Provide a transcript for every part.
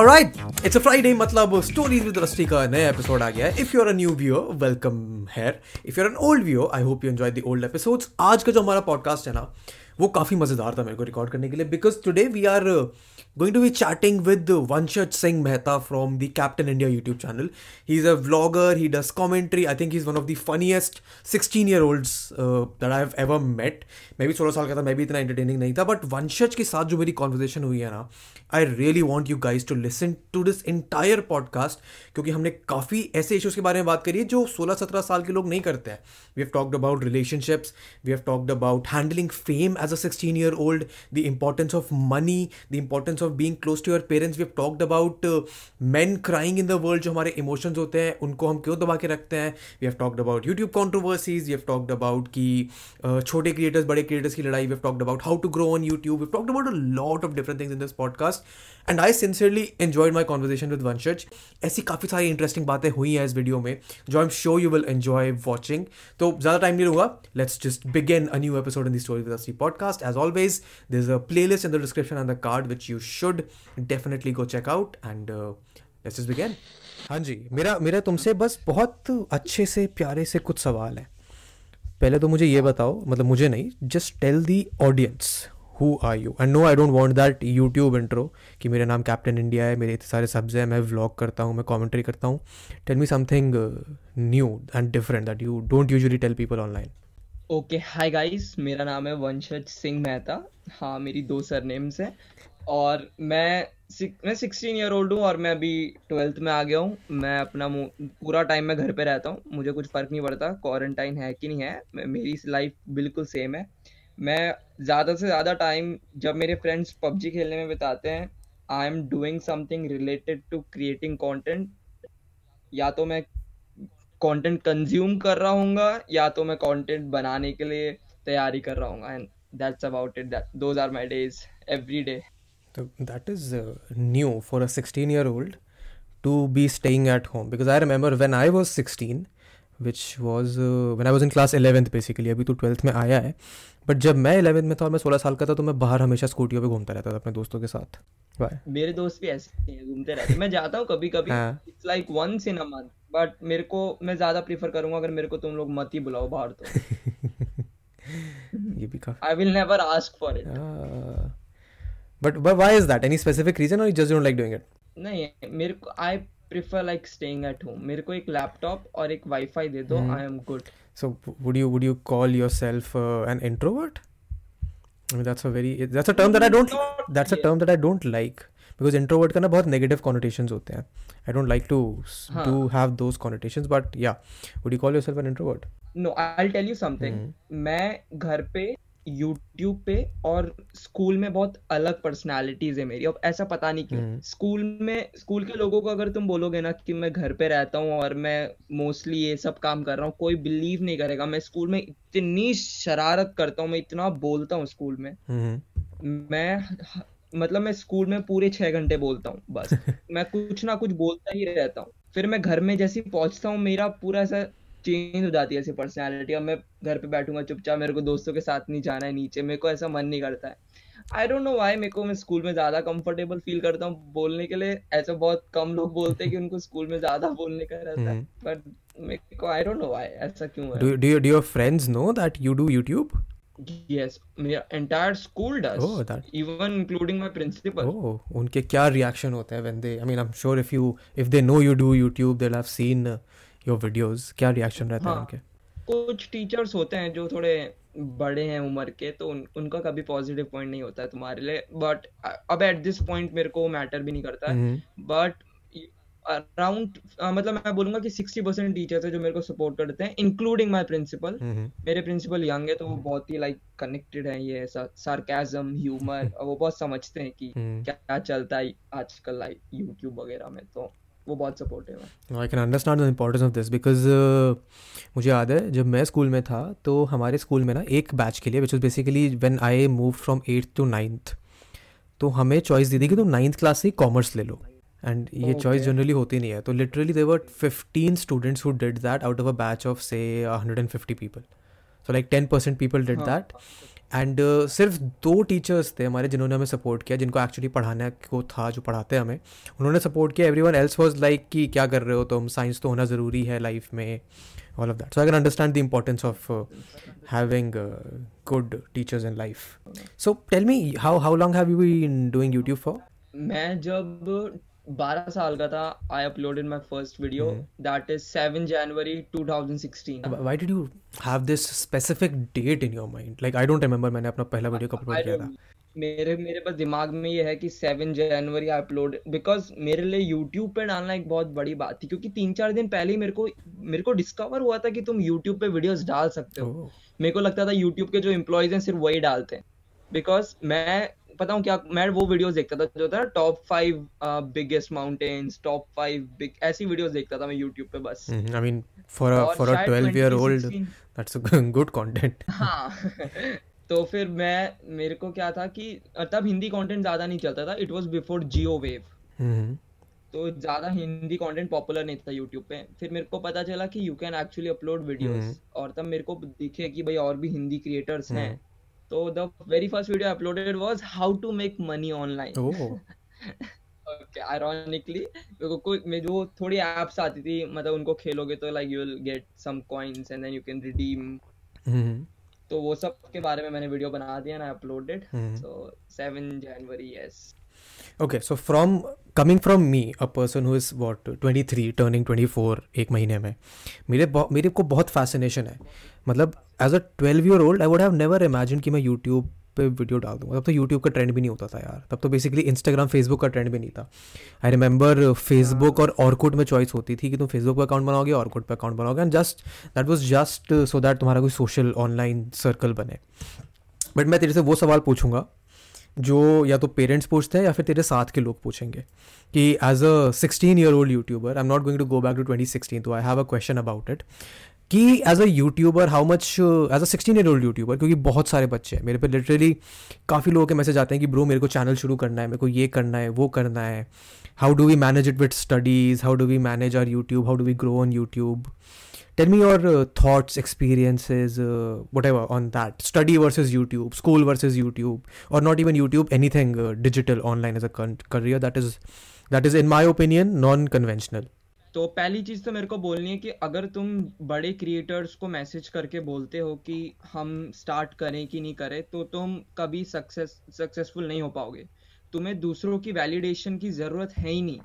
Alright, it's a Friday, मतलब Stories with Rusty का नया एपिसोड आ गया if you're you're a new viewer, welcome here. If you're an old viewer, I hope you enjoyed the old आज का जो हमारा पॉडकास्ट है ना वो काफ़ी मज़ेदार था मेरे को रिकॉर्ड करने के लिए because today we are going to be chatting with Vanshaj Singh Mehta from the captain India YouTube channel he is a vlogger he does commentary I think he is one of the funniest sixteen year olds that I have ever met मैं भी सोलह साल का था मैं भी इतना entertaining नहीं था बट वंशज के साथ जो मेरी कॉन्वर्जेशन हुई है ना I really want you guys to listen to this entire podcast क्योंकि हमने काफ़ी ऐसे इशूज़ के बारे में बात करी है जो सोलह सत्रह साल के लोग नहीं करते हैं। We have talked about relationships we have talked about handling fame as a sixteen year old the importance of money the importance of being close to your parents we have talked about man crying in the world जो हमारे emotions होते हैं, उनको हम क्यों दबा के रखते हैं। We have talked about YouTube controversies we have talked about कि छोटे क्रिएटर्स बड़े क्रिएटर्स की लड़ाई have talked about, how to grow on YouTube. We've talked about a lot of different things in this podcast. And I sincerely enjoyed my conversation with Vanshaj. ऐसी काफ़ी सारी interesting बातें हुई हैं इस वीडियो में, जो I am sure you will enjoy watching तो ज़्यादा टाइम नहीं लूँगा let's just begin a new episode in the story with C podcast as always this a playlist in the description and the card which you should definitely go check out and let's just begin हाँ जी, मेरा मेरा तुमसे बस बहुत अच्छे से, प्यारे से कुछ सवाल है पहले तो मुझे ये बताओ मतलब मुझे नहीं just tell the audience who are you and no I don't want that YouTube intro कि मेरा नाम कैप्टन इंडिया है मेरे इतने सारे सब्ज हैं मैं व्लॉग करता हूँ मैं कॉमेंट्री करता हूँ। Tell me something new and different that you don't usually tell people online okay hi guys मेरा नाम है वंशज सिंह मेहता। हाँ मेरी दो सरनेम्स हैं। और मैं मैं सिक्सटीन ईयर ओल्ड हूँ और मैं अभी ट्वेल्थ में आ गया हूँ। मैं अपना पूरा टाइम मैं घर पे रहता हूँ। मुझे कुछ फ़र्क नहीं पड़ता। क्वारंटाइन है कि नहीं है मेरी लाइफ बिल्कुल सेम है। मैं ज़्यादा से ज़्यादा टाइम जब मेरे फ्रेंड्स पबजी खेलने में बिताते हैं I am doing something related to creating content या तो मैं कंटेंट कंज्यूम कर रहा हूँ या तो मैं कंटेंट बनाने के लिए तैयारी कर रहा हूँ and that's about it those are my days every day So that is uh, new for a 16 year old to be staying at home. Because I remember when I was 16 which was uh, when I was in class 11th basically अभी तो 12th में आया है but जब मैं 11th में था और मैं 16 साल का था तो मैं बाहर हमेशा स्कूटियों पे घूमता रहता था अपने दोस्तों के साथ। Why? मेरे दोस्त भी ऐसे हैं घूमते रहते मैं जाता हूँ कभी कभी it's like once in a month but मेरे को मैं ज़्यादा प्रीफर करूँगा अगर मेरे को तुम लोग मत ही बुलाओ बाहर तो। ये भी काफ़ी I will never ask for it But, but why is that? Any specific reason or you just don't like doing it? नहीं मेरे को I prefer like staying at home मेरे को एक लैपटॉप और एक वाईफाई दे दो I am good so would you would you call yourself uh, an introvert I mean that's a very that's a term that I don't that's a term that I don't like because introvert का ना बहुत negative connotations होते हैं I don't like to हाँ. to have those connotations but yeah would you call yourself an introvert no I'll tell you something hmm. मैं घर पे YouTube पे और स्कूल में बहुत अलग पर्सनालिटीज है मेरी। अब ऐसा पता नहीं क्यों। स्कूल हम्म। में स्कूल के लोगों को अगर तुम बोलोगे ना कि मैं घर पे रहता हूँ और मैं मोस्टली ये सब काम कर रहा हूँ कोई बिलीव नहीं करेगा। मैं स्कूल में इतनी शरारत करता हूँ मैं इतना बोलता हूँ स्कूल में। हम्म। मैं मतलब मैं स्कूल में पूरे छह घंटे बोलता हूँ बस। मैं कुछ ना कुछ बोलता ही रहता हूँ। फिर मैं घर में जैसे पहुँचता हूँ मेरा पूरा ऐसा चेंज हो जाती है ऐसी पर्सनैलिटी अब मैं घर पे बैठूँगा चुपचाप मेरे को दोस्तों के साथ नहीं जाना है नीचे मेरे को ऐसा मन नहीं करता है। आई डोंट नो वाई मेरे को मैं स्कूल में ज़्यादा कंफर्टेबल फील करता हूँ बोलने के लिए ऐसा बहुत कम लोग बोलते हैं कि उनको स्कूल में ज़्यादा बोलने का रहता है बट मेरे को आई डोंट नो वाई ऐसा क्यों है। Do do your friends know that you do YouTube? Yes मेरा entire school does oh that even including my principal oh उनके क्या reaction होता है when they I mean I'm sure if you if they know you do YouTube they'll have seen uh, your videos क्या reaction रहता हाँ, है। उनके? कुछ टीचर्स होते हैं जो थोड़े बड़े हैं उम्र के तो उन, उनका कभी पॉजिटिव पॉइंट नहीं होता है तुम्हारे लिए। बट अब एट दिस पॉइंट मेरे को मैटर भी नहीं करता। है बट। अराउंड मतलब मैं बोलूँगा कि सिक्सटी परसेंट टीचर्स है जो मेरे को सपोर्ट करते हैं इंक्लूडिंग माई प्रिंसिपल मेरे प्रिंसिपल यंग है तो वो बहुत ही लाइक like, कनेक्टेड है ये सार्केजम ह्यूमर वो बहुत समझते हैं कि हम्म। क्या चलता है आजकल लाइक यूट्यूब वगैरह में तो वो बहुत सपोर्टिव है। I can understand the importance of this because मुझे याद है जब मैं स्कूल में था तो हमारे स्कूल में ना एक बैच के लिए which is basically when I move from eighth to ninth तो हमें चॉइस दी थी कि तुम नाइन्थ क्लास से कॉमर्स ले लो। एंड ये चॉइस जनरली होती नहीं है। तो literally there fifteen students who did that out of a batch of say hundred and fifty people so like ten percent people did that and uh, सिर्फ़ दो टीचर्स थे हमारे जिन्होंने हमें सपोर्ट किया जिनको एक्चुअली पढ़ाने को था जो पढ़ाते हमें। उन्होंने सपोर्ट किया। Everyone else was like कि क्या कर रहे हो तुम? साइंस तो होना ज़रूरी है लाइफ में। All of that so I can understand the importance of having good teachers in life so tell me how how long have you been doing YouTube for मैं जब बारह साल का था I uploaded my first video that is seven January 2016 why did you have this specific date in your mind like I don't remember मैंने अपना पहला video कब अपलोड किया था। मेरे मेरे पास दिमाग में ये है कि seven January I upload because मेरे लिए यूट्यूब पे डालना एक बहुत बड़ी बात थी क्योंकि तीन चार दिन पहले ही मेरे को मेरे को डिस्कवर हुआ था कि तुम यूट्यूब पे वीडियोस डाल सकते हो। Oh. मेरे को लगता था यूट्यूब के जो एम्प्लॉयज़ हैं सिर्फ़ वही डालते हैं। बिकॉज़ मैं पता हूँ क्या मैं वो वीडियोस देखता था जो था top five biggest mountains top five big ऐसी वीडियोस देखता था मैं यूट्यूब पे बस। I mean for a for a 12 year old that's good content हाँ। तो फिर मैं मेरे को क्या था कि तब हिंदी कंटेंट ज़्यादा नहीं चलता था it was before Jio wave तो ज़्यादा हिंदी कंटेंट पॉपुलर नहीं था यूट्यूब पे। फिर मेरे को पता चला कि you can actually upload videos और तब मेरे को दिखे कि भाई और भी हिंदी क्रिएटर्स हैं। हम्म। So the very first video I uploaded was how to make money online. Oh. okay, ironically, कोई मैं जो थोड़ी apps आती थी मतलब उनको खेलोगे तो like you will get some coins and then you can redeem. Mm-hmm. तो वो सब के बारे में मैंने वीडियो बना दिया ना uploaded so 7 January yes okay so from coming from me a person who is what twenty three turning twenty four एक महीने में मेरे मेरे को बहुत फैसिनेशन है मतलब as a twelve year old I would have never imagine कि मैं यूट्यूब पे वीडियो डाल दूँगा। तब तो यूट्यूब का ट्रेंड भी नहीं होता था यार। तब तो बेसिकली इंस्टाग्राम फेसबुक का ट्रेंड भी नहीं था। आई रिमेंबर फेसबुक और ऑर्कुड में चॉइस होती थी कि तुम फेसबुक पर अकाउंट बनाओगे ऑर्कुड पर अकाउंट बनाओगे and just that was just so that तुम्हारा कोई सोशल ऑनलाइन सर्कल बने। बट मैं तेरे से वो सवाल पूछूँगा जो या तो पेरेंट्स पूछते हैं या फिर तेरे साथ के लोग पूछेंगे कि as a sixteen year old YouTuber I am not going to go back to twenty sixteen तो I have a question about it कि as a YouTuber how much as a sixteen year old YouTuber क्योंकि बहुत सारे बच्चे हैं, मेरे पे literally काफ़ी लोगों के मैसेज आते हैं कि, ब्रो, मेरे को चैनल शुरू करना है, मेरे को ये करना है, वो करना है। How do we manage it with studies how do we manage our YouTube how do we grow on YouTube tell me your thoughts experiences whatever on that study versus YouTube school versus YouTube और not even YouTube anything digital online as a career that is that is in my opinion non conventional तो पहली चीज़ तो मेरे को बोलनी है कि अगर तुम बड़े क्रिएटर्स को मैसेज करके बोलते हो कि हम स्टार्ट करें कि नहीं करें तो तुम कभी सक्सेस सक्सेसफुल नहीं हो पाओगे। तुम्हें दूसरों की वैलिडेशन की ज़रूरत है ही नहीं।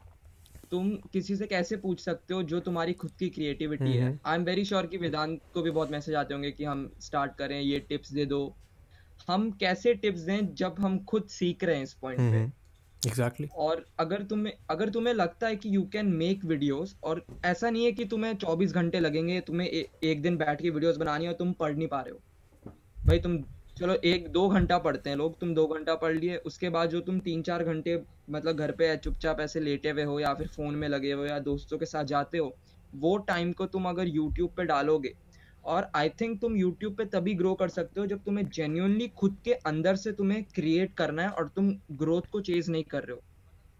तुम किसी से कैसे पूछ सकते हो जो तुम्हारी खुद की क्रिएटिविटी है? आई एम वेरी श्योर कि वेदांत को भी बहुत मैसेज आते होंगे कि हम स्टार्ट करें ये टिप्स दे दो। हम कैसे टिप्स दें जब हम खुद सीख रहे हैं इस पॉइंट पे? Exactly exactly. और अगर तुम्हें अगर तुम्हें लगता है कि यू कैन मेक वीडियोस और ऐसा नहीं है कि तुम्हें 24 घंटे लगेंगे तुम्हें ए, एक दिन बैठ के वीडियोस बनानी है और तुम पढ़ नहीं पा रहे हो भाई तुम चलो एक दो घंटा पढ़ते हैं लोग तुम दो घंटा पढ़ लिए उसके बाद जो तुम तीन चार घंटे मतलब घर पे चुपचाप ऐसे लेटे हुए हो या फिर फ़ोन में लगे हुए या दोस्तों के साथ जाते हो वो टाइम को तुम अगर यूट्यूब पे डालोगे और आई थिंक तुम यूट्यूब पे तभी ग्रो कर सकते हो जब तुम्हें जेन्यूनली खुद के अंदर से तुम्हें क्रिएट करना है और तुम ग्रोथ को चेज नहीं कर रहे हो।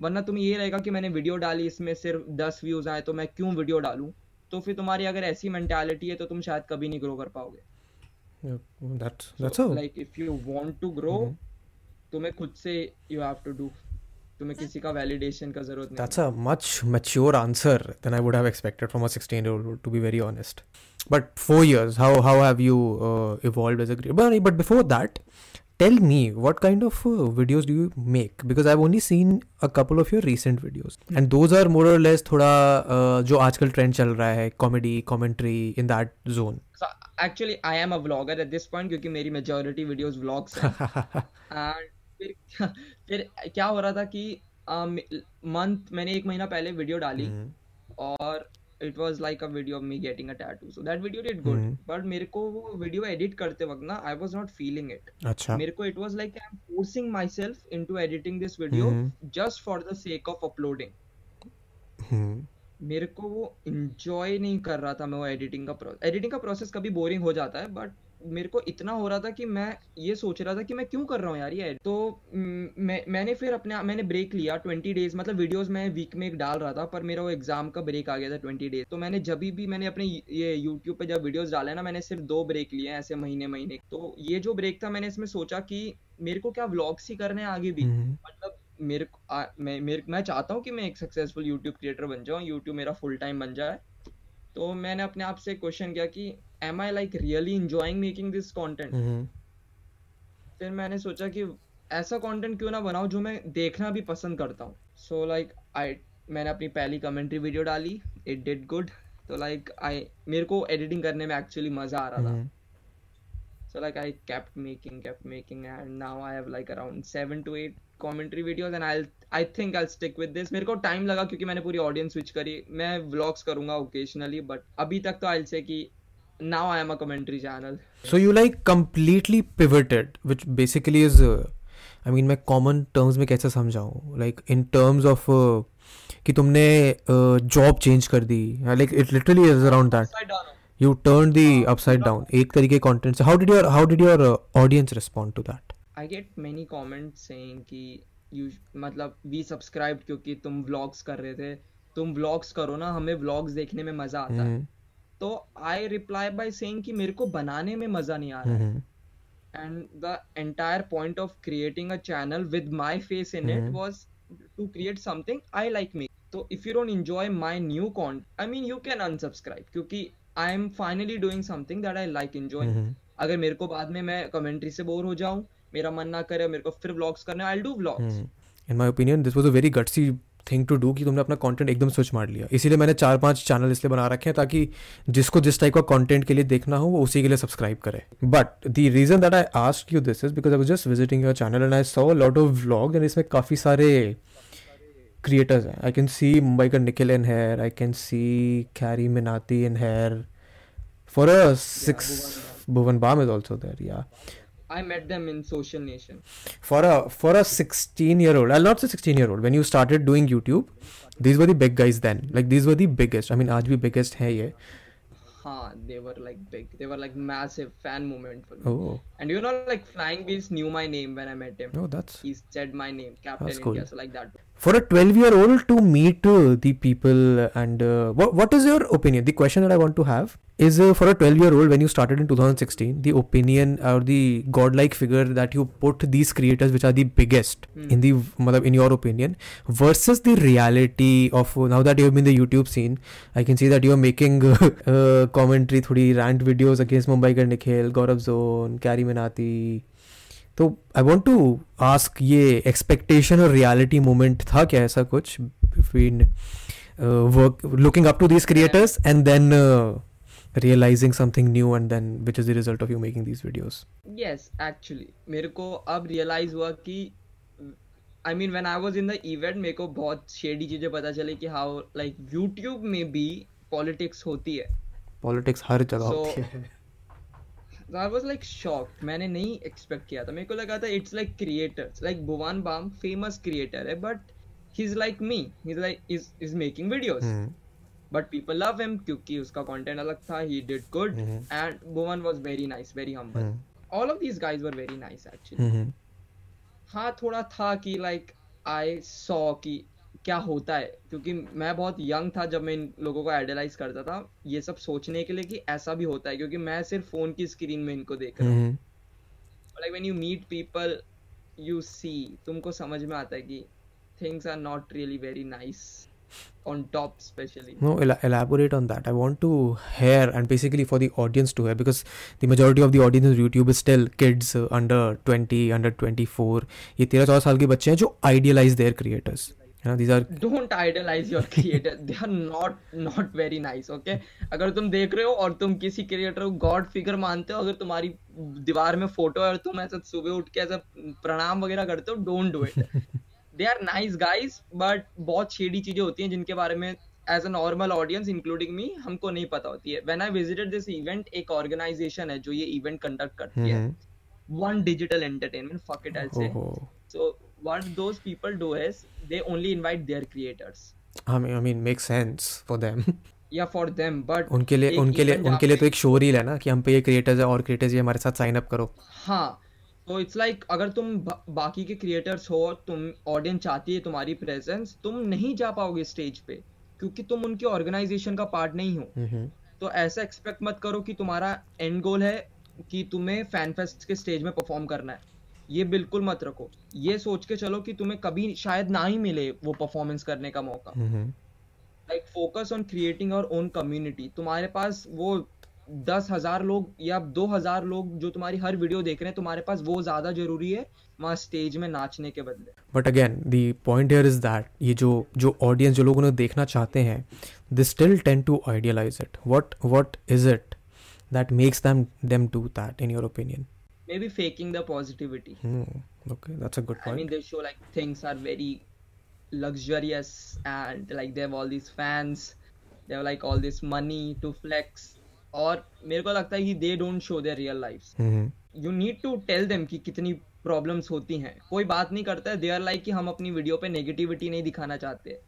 वरना तुम्हें ये रहेगा कि मैंने वीडियो डाली इसमें सिर्फ़ दस व्यूज़ आए तो मैं क्यों वीडियो डालूं? तो फिर तुम्हारी अगर ऐसी मेंटालिटी है तो तुम शायद कभी नहीं ग्रो कर पाओगे। If you want to grow mm-hmm. तुम्हें खुद से यू हैव टू do तुम्हें किसी का वैलिडेशन का ज़रूरत नहीं that's a much mature answer then I would have expected from a 16 year old to be very honest but four years how how have you evolved as a grabber but before that tell me what kind of videos do you make because I only seen a couple of your recent videos and those are more less थोड़ा जो आजकल trend चल रहा है comedy commentary in that zone actually I am a blogger at this point क्योंकि मेरी majority videos blogs and फिर क्या हो रहा था कि मंथ मैंने एक महीना पहले वीडियो डाली mm-hmm. और it was like a video of me getting a tattoo so that video did good but मेरे को वो वीडियो एडिट करते वक्त ना I was not feeling it अच्छा। मेरे को it was like I am forcing myself into editing this video just for the sake of uploading मेरे को वो इंजॉय नहीं कर रहा था मैं वो एडिटिंग का प्रोसेस एडिटिंग का प्रोसेस कभी बोरिंग हो जाता है बट मेरे को इतना हो रहा था कि मैं ये सोच रहा था कि मैं क्यों कर रहा हूँ यार ये तो मैं मैंने फिर अपने मैंने ब्रेक लिया ट्वेंटी डेज़ मतलब वीडियोस मैं वीक में एक डाल रहा था पर मेरा वो एग्ज़ाम का ब्रेक आ गया था ट्वेंटी डेज़ तो मैंने जब भी मैंने अपने ये यूट्यूब पे जब वीडियोस डाले ना मैंने सिर्फ़ दो ब्रेक लिए ऐसे महीने महीने तो ये जो ब्रेक था मैंने इसमें सोचा कि मेरे को क्या व्लॉग्स ही करने आगे भी। हम्म। मतलब मेरे को मैं मैं चाहता हूँ कि मैं एक सक्सेसफुल यूट्यूब क्रिएटर बन जाऊँ यूट्यूब मेरा फुल टाइम बन जाए। तो मैंने अपने आप से क्वेश्चन किया कि am I like really enjoying making this content फिर मैंने सोचा कि ऐसा कंटेंट क्यों ना बनाऊँ जो मैं देखना भी पसंद करता हूँ? सो लाइक आई मैंने अपनी पहली कमेंट्री वीडियो डाली। इट डिड गुड तो लाइक आई मेरे को एडिटिंग करने में एक्चुअली मज़ा आ रहा था। so like i kept making kept making and now i have like around 7 to 8 commentary videos and I I think I stick with this मेरे को टाइम लगा क्योंकि मैंने पूरी ऑडियंस स्विच करी। मैं व्लॉग्स करूँगा ओकेजनली बट अभी तक तो आई से कि now I am a commentary channel so you like completely pivoted which basically is I mean मैं कॉमन टर्म्स में कैसे समझाऊँ? लाइक इन टर्म्स ऑफ़ कि तुमने जॉब uh, चेंज कर दी। Like it literally is around that you turn the upside down एक तरीके content how did your how did your audience respond to that I get many comment say you मतलब we subscribe क्योंकि तुम vlogs कर रहे थे। तुम vlogs करो ना हमें व्लॉग्स देखने में मज़ा आता है। हम्म। तो आई रिप्लाई बाय सेंग कि मेरे को बनाने में मज़ा नहीं आ रहा। है and the entire point of creating a channel with my face in it was to create something I like me तो if you don't enjoy my new can't I mean you can unsubscribe क्योंकि I am finally doing something that I like enjoy अगर मेरे को बाद में मैं commentary से bore हो जाऊँ मेरा मन ना करे मेरे को फिर व्लॉग्स करने I do vlogs in my opinion this was a very gutsy thing to do कि तुमने अपना कंटेंट एकदम स्विच मार लिया। इसीलिए मैंने चार पाँच चैनल इसलिए बना रखे हैं ताकि जिसको जिस टाइप का कंटेंट के लिए देखना हो वो उसी के लिए सब्सक्राइब करे। But the reason that I ask you this is because I was just visiting your channel and I saw lot of vlog and इसमें काफ़ी सारे क्रिएटर्स हैं। आई कैन सी मुंबई का Nikhil in here I can see Carry Minati in here for a six, yeah, Bhuvan Bam is also there. Yeah. I met them in Social Nation. For a for a 16 year old, I'll not say 16 year old. When you started doing YouTube, these were the big guys then. Like these were the biggest. I mean, आज भी biggest है ये. Huh, they were like big. They were like massive fan moment for me. Oh. And you know, like Flying Beast knew my name when I met him. Oh, that's. He said my name, Captain that's cool. India. So like that. For a 12 year old to meet uh, the people and uh, what what is your opinion? The question that I want to have is uh, for a 12 year old when you started in 2016 the opinion or the godlike figure that you put these creators which are the biggest mm. in the in your opinion versus the reality of now that you have been in the youtube scene i can see that you are making uh, commentary thodi rant videos against mumbai ka nikhil gaurav zone carry minati तो I want to ask ये expectation और reality moment था क्या ऐसा कुछ between work looking up to these creators and then realizing something new and then which is the result of you making these videos yes actually मेरे को अब realize हुआ कि I mean when I was in the event मेरे को बहुत shady चीज़ें पता चली कि how like YouTube में भी politics होती है politics हर जगह so, होती है So I was like shocked. मैंने नहीं expect किया था मेरे को लगा था it's like creators like Bhuvan Bam famous creator है but he's like me he's like is is making videos hmm. But people love him क्योंकि उसका कंटेंट अलग था he did good and Bhuvan was very nice very humble all of these guys were very nice actually हाँ थोड़ा था कि like I saw कि क्या होता है। क्योंकि मैं बहुत यंग था जब मैं इन लोगों को आइडलाइज करता था। ये सब सोचने के लिए कि ऐसा भी होता है क्योंकि मैं सिर्फ़ फ़ोन की स्क्रीन में इनको देख रहा हूँ। Like when you meet people you see तुमको समझ में आता है कि things are not really very nice on top especially no el- elaborate on that i want to hear and basically for the audience to hear because the majority of the audience on youtube is still kids uh, under 20 under 24 ये तेरह चौदह साल के बच्चे हैं जो idealize their creators you know these are don't idolize your creator they are not not very nice okay अगर तुम देख रहे हो और तुम किसी क्रिएटर को गॉड फिगर मानते हो अगर तुम्हारी दीवार में फ़ोटो है और तुम ऐसा सुबह उठ के ऐसा प्रणाम वगैरह करते हो don't do it they are nice guys but बहुत शेडी चीज़ें होती हैं जिनके बारे में as a normal audience including me हमको नहीं पता होती है। When I visited this event एक ऑर्गेनाइजेशन है जो ये इवेंट कंडक्ट करती है। One Digital Entertainment fuck it I say so what those people do is they only invite their creators I mean, I mean, makes sense for them. या for them but उनके लिए उनके लिए उनके लिए तो एक शो रील है ना कि हम पे ये क्रिएटर्स है और क्रिएटर्स ये हमारे साथ साइन अप करो। हाँ तो इट्स लाइक like, अगर तुम बाकी के क्रिएटर्स हो तुम ऑडियंस चाहती है तुम्हारी प्रेजेंस तुम नहीं जा पाओगे स्टेज पे क्योंकि तुम उनके ऑर्गेनाइजेशन का पार्ट नहीं हो। तो ऐसा एक्सपेक्ट मत करो कि तुम्हारा एंड गोल है कि तुम्हें फ़ैन फेस्ट के स्टेज में परफॉर्म करना है। ये बिल्कुल मत रखो। ये सोच के चलो कि तुम्हें कभी शायद ना ही मिले वो परफॉर्मेंस करने का मौका। Like focus on creating your own community तुम्हारे पास वो दस हज़ार लोग या दो हज़ार लोग जो तुम्हारी हर वीडियो देख रहे हैं तुम्हारे पास वो ज़्यादा ज़रूरी है वहाँ स्टेज में नाचने के बदले but again the point here is that ये जो जो ऑडियंस जो लोग उन्हें देखना चाहते हैं they still tend to idealize it what what is it that makes them them do that in your opinion maybe faking the positivity hmm. okay that's a good point i mean they show like things are very luxurious and like they have all these fans they have like all this money to flex और मेरे को लगता है कि they don't show their real life you need to tell them कि कितनी problems होती हैं। कोई बात नहीं करता है दे आर लाइक कि हम अपनी वीडियो पे नेगेटिविटी नहीं दिखाना चाहते।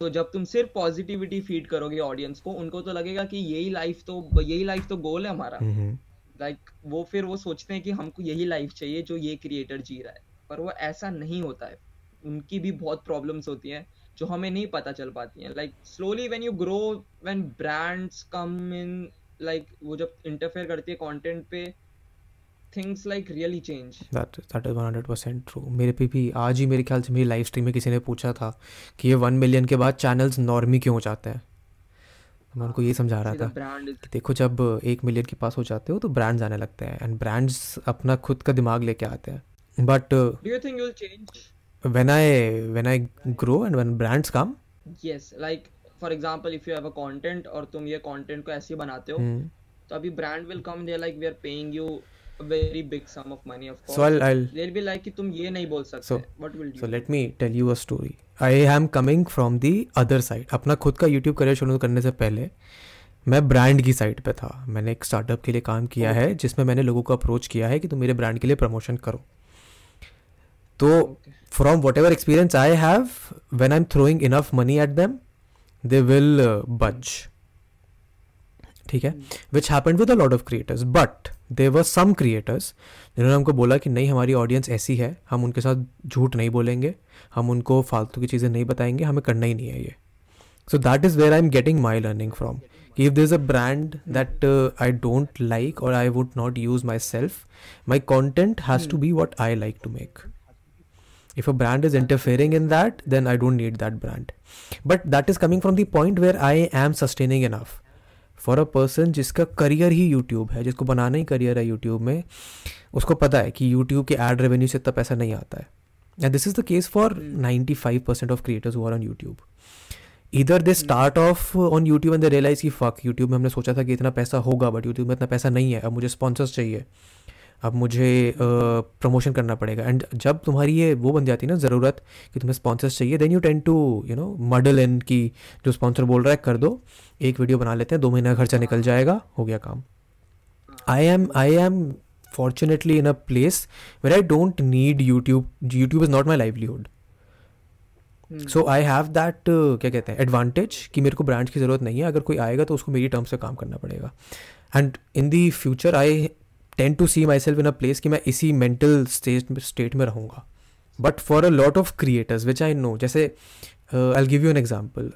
तो जब तुम सिर्फ़ पॉजिटिविटी फ़ीड करोगे ऑडियंस को उनको तो लगेगा कि यही लाइफ तो यही लाइफ तो गोल है हमारा। लाइक like, वो फिर वो सोचते हैं कि हमको यही लाइफ चाहिए जो ये क्रिएटर जी रहा है। पर वो ऐसा नहीं होता है। उनकी भी बहुत प्रॉब्लम्स होती हैं जो हमें नहीं पता चल पाती हैं। Like slowly when you grow when brands come in like वो जब इंटरफेयर करती है कंटेंट पे things like really change that that is 100% true मेरे पे भी आज ही मेरे ख्याल से मेरी लाइव स्ट्रीम में किसी ने पूछा था कि ये वन मिलियन के बाद चैनल्स नॉर्मी क्यों हो जाते हैं? मैं उनको ये समझा रहा था कि देखो जब एक मिलियन के पास हो जाते हो तो ब्रांड्स आने लगते हैं एंड ब्रांड्स अपना खुद का दिमाग लेके आते हैं. But do you think you will change when I when I grow and when brands come yes like for example if you have a content और तुम ये कंटेंट को ऐसे बनाते हो hmm. तो अभी brand will come they like we are paying you a very big sum of money of course. So I'll, I'll they'll be like तुम ये नहीं बोल सकते so, what will you so let me tell you a story. I am coming from the other side. अपना खुद का YouTube career शुरू करने से पहले मैं ब्रांड की साइड पे था. मैंने एक स्टार्टअप के लिए काम किया okay. है जिसमें मैंने लोगों को अप्रोच किया है कि तुम मेरे ब्रांड के लिए प्रमोशन करो. तो from whatever experience I have when I am throwing enough money at them they will बज ठीक है which happen with a lot of creators but they were some creators जिन्होंने हमको बोला कि नहीं हमारी ऑडियंस ऐसी है हम उनके साथ झूठ नहीं बोलेंगे हम उनको फालतू की चीज़ें नहीं बताएंगे हमें करना ही नहीं है ये so that is where I am getting my learning from if there's a brand that uh, I don't like or I would not use myself, my content has mm. to be what I like to make. If a brand is interfering in that, then I don't need that brand. But that is coming from the point where I am sustaining enough. For a person जिसका career ही YouTube है जिसको बनाना ही career है YouTube में उसको पता है कि यूट्यूब के एड रेवेन्यू से इतना पैसा नहीं आता है। And this is the case for ninety five percent of creators हुआ ऑन यूट्यूब इधर they start off on YouTube and they realize की फक यूट्यूब में हमने सोचा था कि इतना पैसा होगा बट यूट्यूब में इतना पैसा नहीं है अब मुझे स्पॉन्सर्स चाहिए। अब मुझे प्रमोशन करना पड़ेगा। एंड जब तुम्हारी ये वो बन जाती है ना ज़रूरत कि तुम्हें स्पॉन्सर्स चाहिए then you tend to you know model in की जो स्पॉन्सर बोल रहा है कर दो। एक वीडियो बना लेते हैं दो महीने खर्चा निकल जाएगा हो गया काम। I am I am fortunately in a place where I don't need YouTube YouTube is not my livelihood so I have that क्या कहते हैं एडवांटेज कि मेरे को ब्रांड की ज़रूरत नहीं है। अगर कोई आएगा तो उसको मेरी टर्म्स से काम करना पड़ेगा। And in the future I tend to see myself in a place कि मैं इसी मेंटल स्टेट स्टेट में रहूँगा but for a lot of creators which I know जैसे I give you an example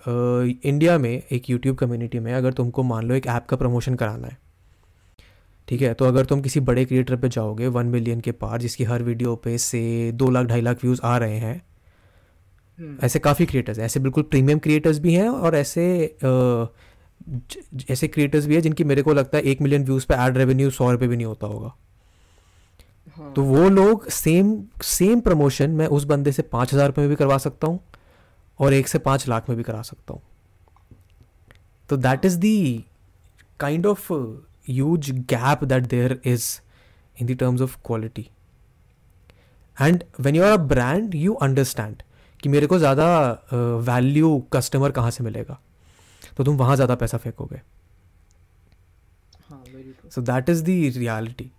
India में एक यूट्यूब कम्युनिटी में अगर तुमको मान लो एक ऐप का प्रमोशन कराना है ठीक है तो अगर तुम किसी बड़े क्रिएटर पे जाओगे वन मिलियन के पार जिसकी हर वीडियो पे से दो लाख ढाई लाख व्यूज़ आ रहे हैं हम्म। ऐसे काफ़ी क्रिएटर्स हैं ऐसे बिल्कुल प्रीमियम क्रिएटर्स भी हैं और ऐसे ऐसे क्रिएटर्स भी है जिनकी मेरे को लगता है एक मिलियन व्यूज़ पे एड रेवेन्यू सौ रुपये भी नहीं होता होगा। हाँ। तो वो लोग सेम सेम प्रमोशन मैं उस बंदे से पाँच हज़ार रुपये में भी करवा सकता हूँ और एक से पाँच लाख में भी करा सकता हूँ। तो that is the kind of huge gap that there is in the terms of quality and when you are a brand you understand कि मेरे को ज़्यादा वैल्यू कस्टमर कहाँ से मिलेगा। तो तुम वहाँ ज़्यादा पैसा फेंकोगे। So that is the reality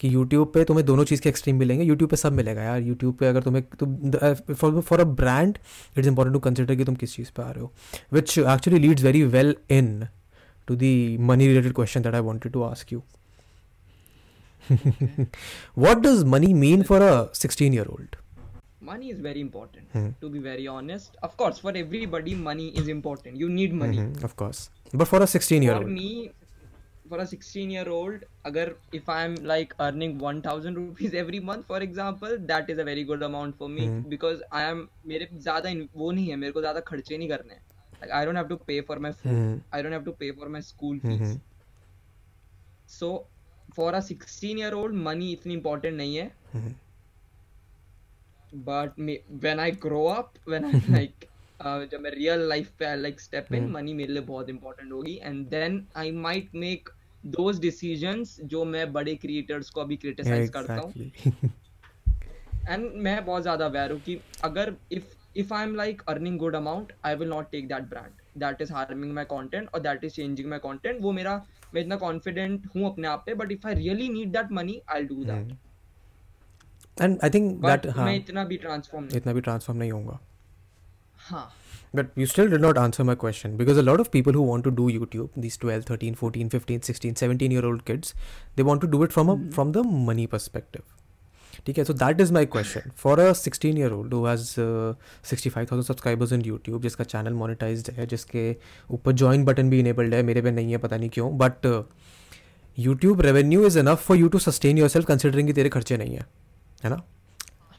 कि यूट्यूब पे तुम्हें दोनों चीज़ के एक्सट्रीम मिलेंगे। यूट्यूब पे सब मिलेगा यार। यूट्यूब पे अगर तुम्हें तुम for a brand it's important to consider कि तुम किस चीज़ पे आ रहे हो। Which actually leads very well into the money related question that I wanted to ask you. what does money mean for a 16 year old? money is very important mm-hmm. to be very honest of course for everybody money is important you need money mm-hmm, of course but for a 16 year old for me for a 16 year old agar if i'm like earning 1000 rupees every month for example that is a very good amount for me mm-hmm. because i am mere zyada wo nahi hai mere ko zyada kharche nahi karne like i don't have to pay for my food mm-hmm. i don't have to pay for my school hmm, fees mm-hmm. so for a 16 year old money itni important nahi hai mm-hmm. When I grow up, when I like uh, जब मैं real life पे like step in, hmm. money मेरे लिए बहुत important होगी and then I might make those decisions जो मैं बड़े creators को अभी criticize करता हूँ and मैं बहुत ज़्यादा aware हूँ कि अगर if if I'm like earning good amount I will not take that brand that is harming my content or that is changing my content वो मेरा मैं इतना confident हूँ अपने आप पे but if I really need that money I'll do that Mhm. And I think but that हाँ, मैं इतना भी transform नहीं इतना भी ट्रांसफॉर्म नहीं होगा हाँ But you still did not answer my question because a lot of people who want to do YouTube, these 12, 13, 14, 15, 16, 17 year old kids, they want to do it from a from the money perspective. ठीक है so that is my question for a 16 year old who has uh, 65,000 subscribers on YouTube जिसका channel monetized है जिसके ऊपर join button भी enabled है मेरे पे नहीं है पता नहीं क्यों but uh, YouTube revenue is enough for you to sustain yourself considering कि तेरे खर्चे नहीं है है ना?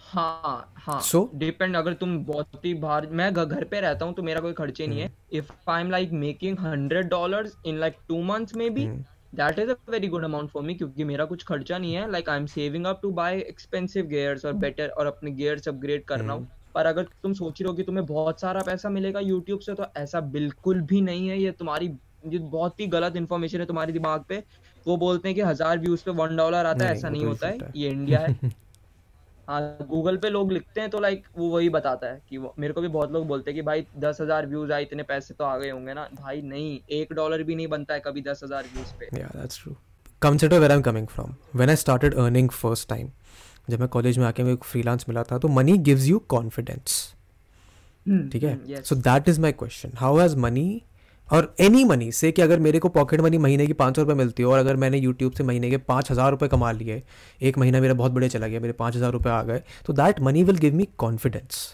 हाँ हाँ। So? डिपेंड अगर तुम बहुत ही बाहर मैं घर पे रहता हूँ तो मेरा कोई खर्चे नहीं है। If I am like making hundred dollar in like two months में B that is a very good amount for me क्योंकि मेरा कुछ खर्चा नहीं है। Like I am saving up to buy expensive gears और बेटर और अपने गियर्स अपग्रेड कर रहा हूँ। पर अगर तुम सोच रहे हो कि तुम्हें बहुत सारा पैसा मिलेगा यूट्यूब से तो ऐसा बिल्कुल भी नहीं है। ये तुम्हारी ये बहुत ही गलत इन्फॉर्मेशन है तुम्हारे दिमाग पे। वो बोलते हैं कि हज़ार व्यूज़ पे वन डॉलर आता है ऐसा नहीं तो होता है। ये इंडिया है। हाँ गूगल पे लोग लिखते हैं तो लाइक वो वही बताता है कि मेरे को भी बहुत लोग बोलते हैं कि भाई दस हज़ार व्यूज़ आए इतने पैसे तो आ गए होंगे ना। भाई नहीं एक डॉलर भी नहीं बनता है कभी दस हज़ार व्यूज़ पे। Yeah, that's true. Consider where I'm coming from. When I started earning first time, जब मैं कॉलेज में आके मेरे को फ्रीलांस मिला था तो मनी गिव्स यू कॉन्फिडेंस ठीक है? So that is my question how has money और एनी मनी से कि अगर मेरे को पॉकेट मनी महीने की पाँच सौ रुपये मिलती है और अगर मैंने यूट्यूब से महीने के पाँच हज़ार रुपये कमा लिए एक महीना मेरा बहुत बढ़िया चला गया मेरे पाँच हज़ार रुपये आ गए तो that money will give me confidence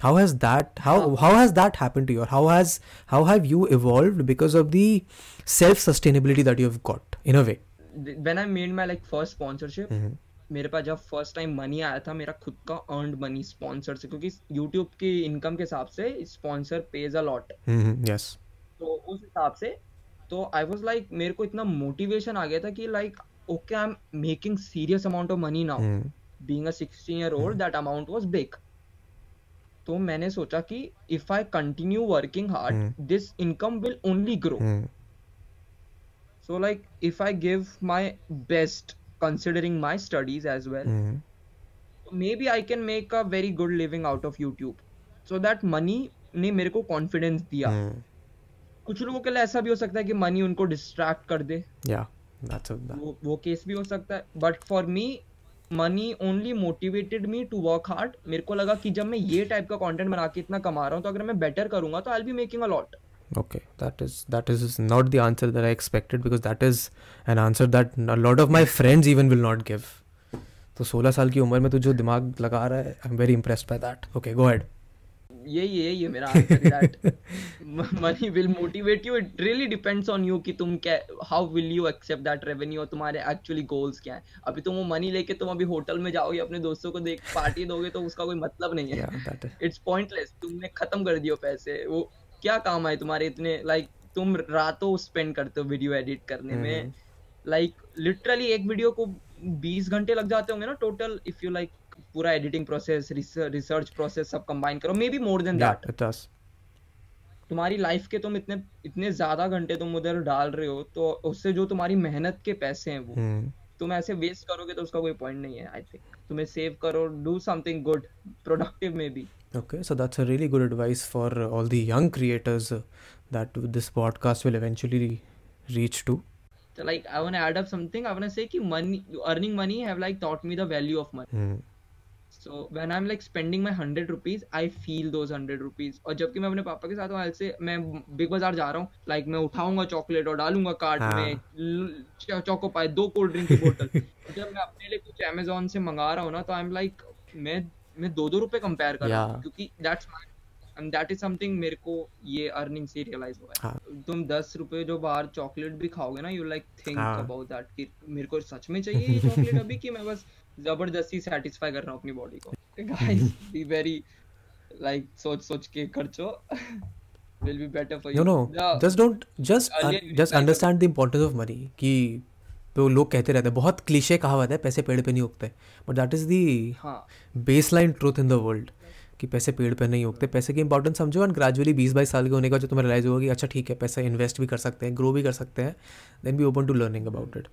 how has that how how has that happened to you? Or how has how have you evolved because of the self sustainability that you've got in a way? When I made my like first sponsorship Mhm. मेरे पास जब first time money आया था मेरा खुद का earned money sponsor से क्योंकि यूट्यूब की इनकम के हिसाब से sponsor pays a lot yes. तो उस हिसाब से तो आई वॉज़ लाइक मेरे को इतना मोटिवेशन आ गया था कि like okay I am making serious amount of money now being a 16 year old that amount was big तो मैंने सोचा कि if I continue working hard this income will only grow so like if I give my best considering my studies as well maybe I can make a very good living out of of youtube. So that money ने मेरे को confidence दिया. Hmm. कुछ लोगों के लिए ऐसा भी हो सकता है कि मनी उनको डिस्ट्रैक्ट कर दे। That's a that, वो वो केस भी हो सकता है। But for me money only motivated me to work hard मेरे को लगा कि जब मैं ये टाइप का कंटेंट बना के इतना कमा रहा हूँ तो अगर मैं बेटर करूँगा तो I be making a lot okay that is that is not the answer that i expected because that is an answer that a lot of my friends even will not give. तो 16 साल की उम्र में तू जो दिमाग लगा रहा है I am very impressed by that okay go ahead यही है ये मेरा answer that money will motivate you it really depends on you कि तुम क्या how will you accept that revenue और तुम्हारे एक्चुअली गोल्स क्या है. अभी तुम वो मनी लेके तुम अभी होटल में जाओगे अपने दोस्तों को देख पार्टी दोगे तो उसका कोई मतलब नहीं है. इट्स पॉइंटलेस तुमने खत्म कर दियो पैसे. वो क्या काम आए तुम्हारे इतने लाइक like, तुम रातों स्पेंड करते हो वीडियो एडिट करने में. लाइक like, लिटरली एक वीडियो को 20 घंटे लग जाते होंगे ना टोटल इफ़ यू लाइक पूरा एडिटिंग प्रोसेस रिसर्च प्रोसेस सब कंबाइन करो maybe more than that तुम्हारी लाइफ के तुम इतने इतने ज़्यादा घंटे तुम उधर डाल रहे हो तो उससे जो तुम्हारी मेहनत के पैसे हैं वो hmm. तुम ऐसे वेस्ट करोगे तो उसका कोई पॉइंट नहीं है आई थिंक तुम्हें सेव करो डू समथिंग गुड प्रोडक्टिव में Okay, so that's a really good advice for uh, all the young creators uh, that this podcast will eventually reach to. So like I want to add up something. I want to say कि money, earning money have like taught me the value of money. Hmm. So when I am like spending my hundred rupees I feel those hundred rupees और जबकि मैं अपने पापा के साथ हूँ से मैं बिग बाज़ार जा रहा हूँ लाइक मैं उठाऊँगा चॉकलेट और डालूँगा कार्ट हाँ। में चौको पाए दो कोल्ड ड्रिंक की बोतल जब मैं अपने लिए कुछ अमेजोन से मंगा रहा हूँ ना तो आई एम लाइक मैं मैं दो दो रुपए कंपेयर कर रहा हूँ. क्योंकि that's and that is something मेरे को ये अर्निंग से रियलाइज़ हुआ है हाँ। तुम दस रुपए जो बाहर चॉकलेट भी खाओगे ना you like think. About that कि मेरे को सच में चाहिए ये चॉकलेट अभी कि मैं बस ज़बरदस्ती सेटिस्फाई कर रहा हूँ अपनी बॉडी को। गाइस बी वेरी लाइक सोच सोच के खर्चो will be better for no you no just don't just un- just understand the importance of money कि तो लोग कहते रहते हैं बहुत क्लीशे कहावत है पैसे पेड़ पे नहीं उगते। But that is the base line truth in the world कि पैसे पेड़ पे नहीं उगते पैसे की इंपॉर्टेंस समझो एंड ग्रेजुअली बीस बाईस साल के होने का जो तुम्हें रिलाइज होगा कि अच्छा ठीक है पैसा इन्वेस्ट भी कर सकते हैं ग्रो भी कर सकते हैं then be open to learning about it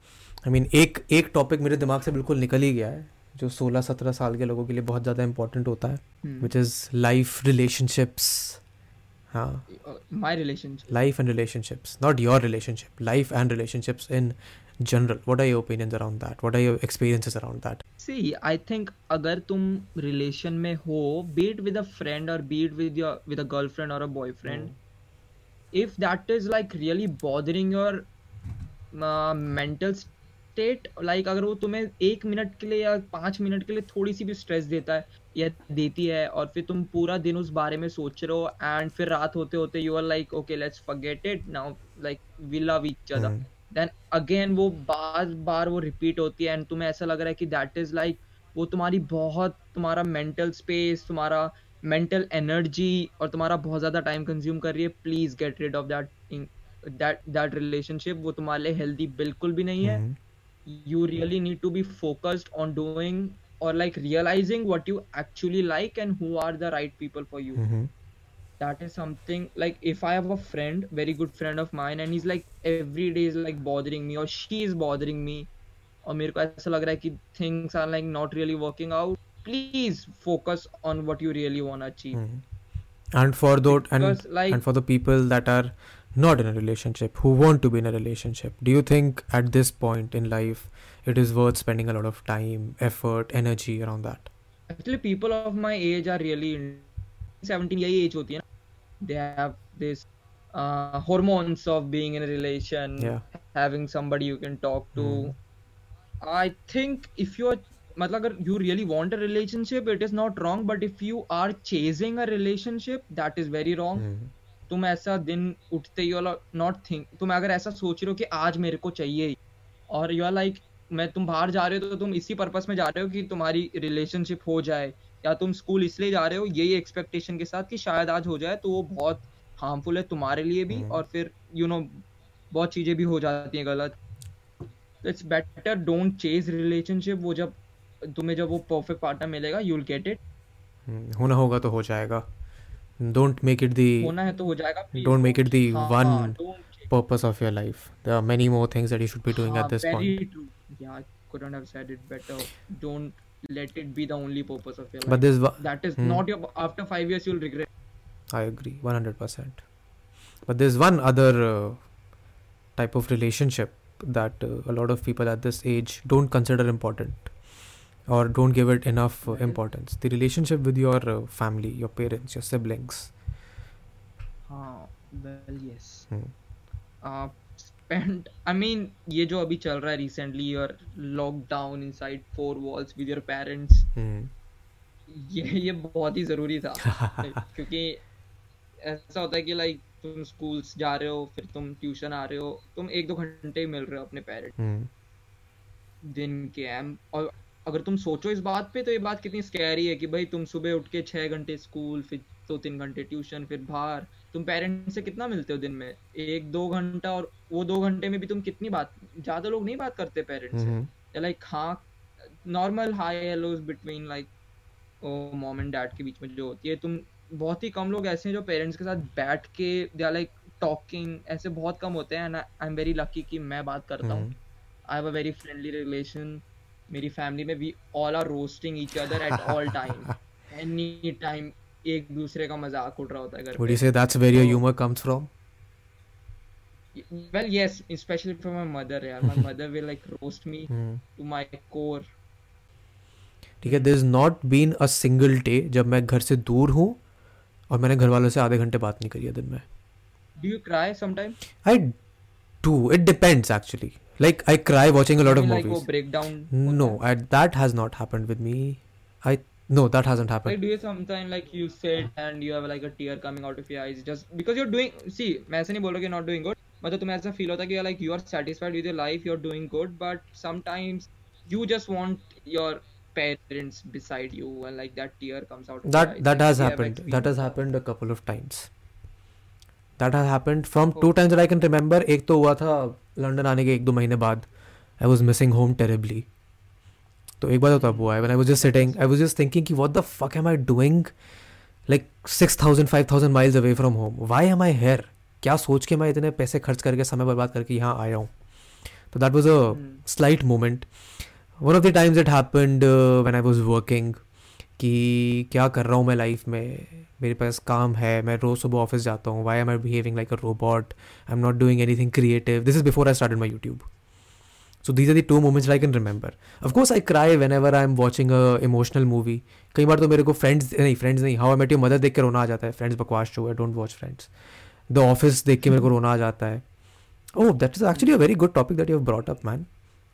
I mean एक एक टॉपिक मेरे दिमाग से बिल्कुल निकल ही गया है जो सोलह सत्रह साल के लोगों के लिए बहुत ज़्यादा इंपॉर्टेंट होता है. विच इज़ लाइफ रिलेशनशिप्स हाँ। My relationship life and relationships not your relationship life and relationships in general. What are your opinions around that? What are your experiences around that? See I think अगर तुम relation में हो be it with a friend और be it with your with a girlfriend और a boyfriend if that is like really bothering your uh, mental state like अगर वो तुम्हें एक मिनट के लिए या पाँच मिनट के लिए थोड़ी सी भी स्ट्रेस देता है या देती है और फिर तुम पूरा दिन उस बारे में सोच रहे हो एंड फिर रात होते होते you are like okay let's forget it now like we love each other. Then again वो बार बार वो रिपीट होती है एंड तुम्हें ऐसा लग रहा है कि दैट इज़ लाइक वो तुम्हारी बहुत तुम्हारा मेंटल स्पेस तुम्हारा मेंटल एनर्जी और तुम्हारा बहुत ज़्यादा टाइम कंज्यूम कर रही है। Please get rid of that that that relationship वो तुम्हारे लिए हेल्दी बिल्कुल भी नहीं है। You really need to be focused on doing और like realising realizing you actually like and and who are the right people for you. Mhm. that is something like if i have a friend very good friend of mine and he's like every day is like bothering me or she is bothering me और मेरे को ऐसा लग रहा है कि things are like not really working out please focus on what you really want to achieve Mhm. and for those and, Because, like- and for the people that are not in a relationship who want to be in a relationship do you think at this point in life it is worth spending a lot of time effort energy around that actually people of my age are really 17 यही age होती है ना they have this uh, hormones of being in a relation yeah having somebody you can talk to Hmm. i think if you are मतलब अगर you really want a relationship it is not wrong but if you are chasing a relationship that is very wrong Mhm. तुम ऐसा दिन उठते ही not think तुम अगर ऐसा सोच रहे हो कि आज मेरे को चाहिए ही और यू आर लाइक मैं तुम बाहर जा रहे हो तो तुम इसी पर्पस में जा रहे हो कि तुम्हारी रिलेशनशिप हो जाए या तुम स्कूल इसलिए जा रहे हो यही एक्सपेक्टेशन के साथ कि शायद आज हो जाए तो वो बहुत हार्मफुल है तुम्हारे लिए भी हम्म। और फिर यू you नो know, बहुत चीज़ें भी हो जाती हैं गलत it's better don't chase relationship वो जब तुम्हें जब वो परफेक्ट पार्टनर मिलेगा you will get it Hmm. होना होगा तो हो जाएगा don't make it the होना है तो हो जाएगा the हाँ, one don't chase. purpose of your life there are many more things that you should be doing Ah, at this very point true. Yeah, I couldn't have said it better. Don't let it be the only purpose of your life. but this that is Hmm. not your. After five years, you'll regret. I agree 100%. But there's one other uh, type of relationship that uh, a lot of people at this age don't consider important or don't give it enough uh, importance. The relationship with your uh, family, your parents, your siblings. हाँ, well yes. Hmm. Spend. I mean, ये जो अभी चल रहा है recently, you're locked down inside four walls with your parents. Hmm. ये ये बहुत ही ज़रूरी था क्योंकि ऐसा होता है कि लाइक तुम स्कूल्स जा रहे हो फिर तुम ट्यूशन आ रहे हो तुम एक दो घंटे मिल रहे हो अपने पेरेंट्स Hmm. दिन के एम और अगर तुम सोचो इस बात पे तो ये बात कितनी स्कैरी है कि भाई तुम सुबह उठ के छह घंटे स्कूल फिर दो तो तीन घंटे ट्यूशन फिर बाहर तुम पेरेंट्स से कितना मिलते हो दिन में एक दो घंटा और वो दो घंटे में भी तुम कितनी बात ज़्यादा लोग नहीं बात करते पेरेंट्स. से लाइक हाँ normal hi hellos between like mom and dad के बीच में जो होती है तुम बहुत ही कम लोग ऐसे हैं जो पेरेंट्स के साथ बैठ के दे आर लाइक टॉकिंग ऐसे बहुत कम होते हैं and I am very lucky कि मैं बात करता हूँ. I have a very friendly relation. मेरी फैमिली में we all are roasting each other at all time. Any time एक दूसरे का मज़ाक उड़ रहा होता है घर पे। What say that's where your humour comes from well yes specially from my mother यार। My mother will like roast me to my core ठीक है there is not been a single day जब मैं घर से दूर हूँ और मैंने घर वालों से आधे घंटे बात नहीं करी है दिन में। Do you cry some time I do it depends actually like I cry watching a lot of movies no that has not happened with me I no that hasn't Like happened do you sometimes like you sit and you have like a tear coming out of your eyes just because you're doing see मैं ऐसे नहीं बोल रहा कि not doing good मतलब तुम्हें ऐसा feel होता है कि like you are satisfied with your life you're doing good but sometimes you just want your parents beside you and like that tear comes out of your that eyes. that Like, has we have happened that experienced has happened a couple of times that has happened from two times that i can remember एक तो हुआ था London आने के एक दो महीने बाद I was missing home terribly तो एक बार तो तब हुआ है I was just sitting I was just thinking की what the fuck am I doing like six thousand five thousand miles away from home why am I here क्या सोच के मैं इतने पैसे खर्च करके समय बर्बाद करके यहाँ आया हूँ? तो that was a slight moment one of the times it happened when I was working कि क्या कर रहा हूँ मैं लाइफ में? मेरे पास काम है मैं रोज़ सुबह ऑफ़िस जाता हूँ। Why am I behaving like a robot I am not doing anything creative this is before I start my YouTube so these are the two moments I can remember of course I cry whenever I am watching a emotional movie कई बार तो मेरे को friends नहीं friends नहीं How I Met Your Mother देख के रोना आ जाता है। फ्रेंड्स बकवास show I don't watch Friends The Office देख के मेरे को रोना आ जाता है। ओह that is actually a very good topic that you have brought up man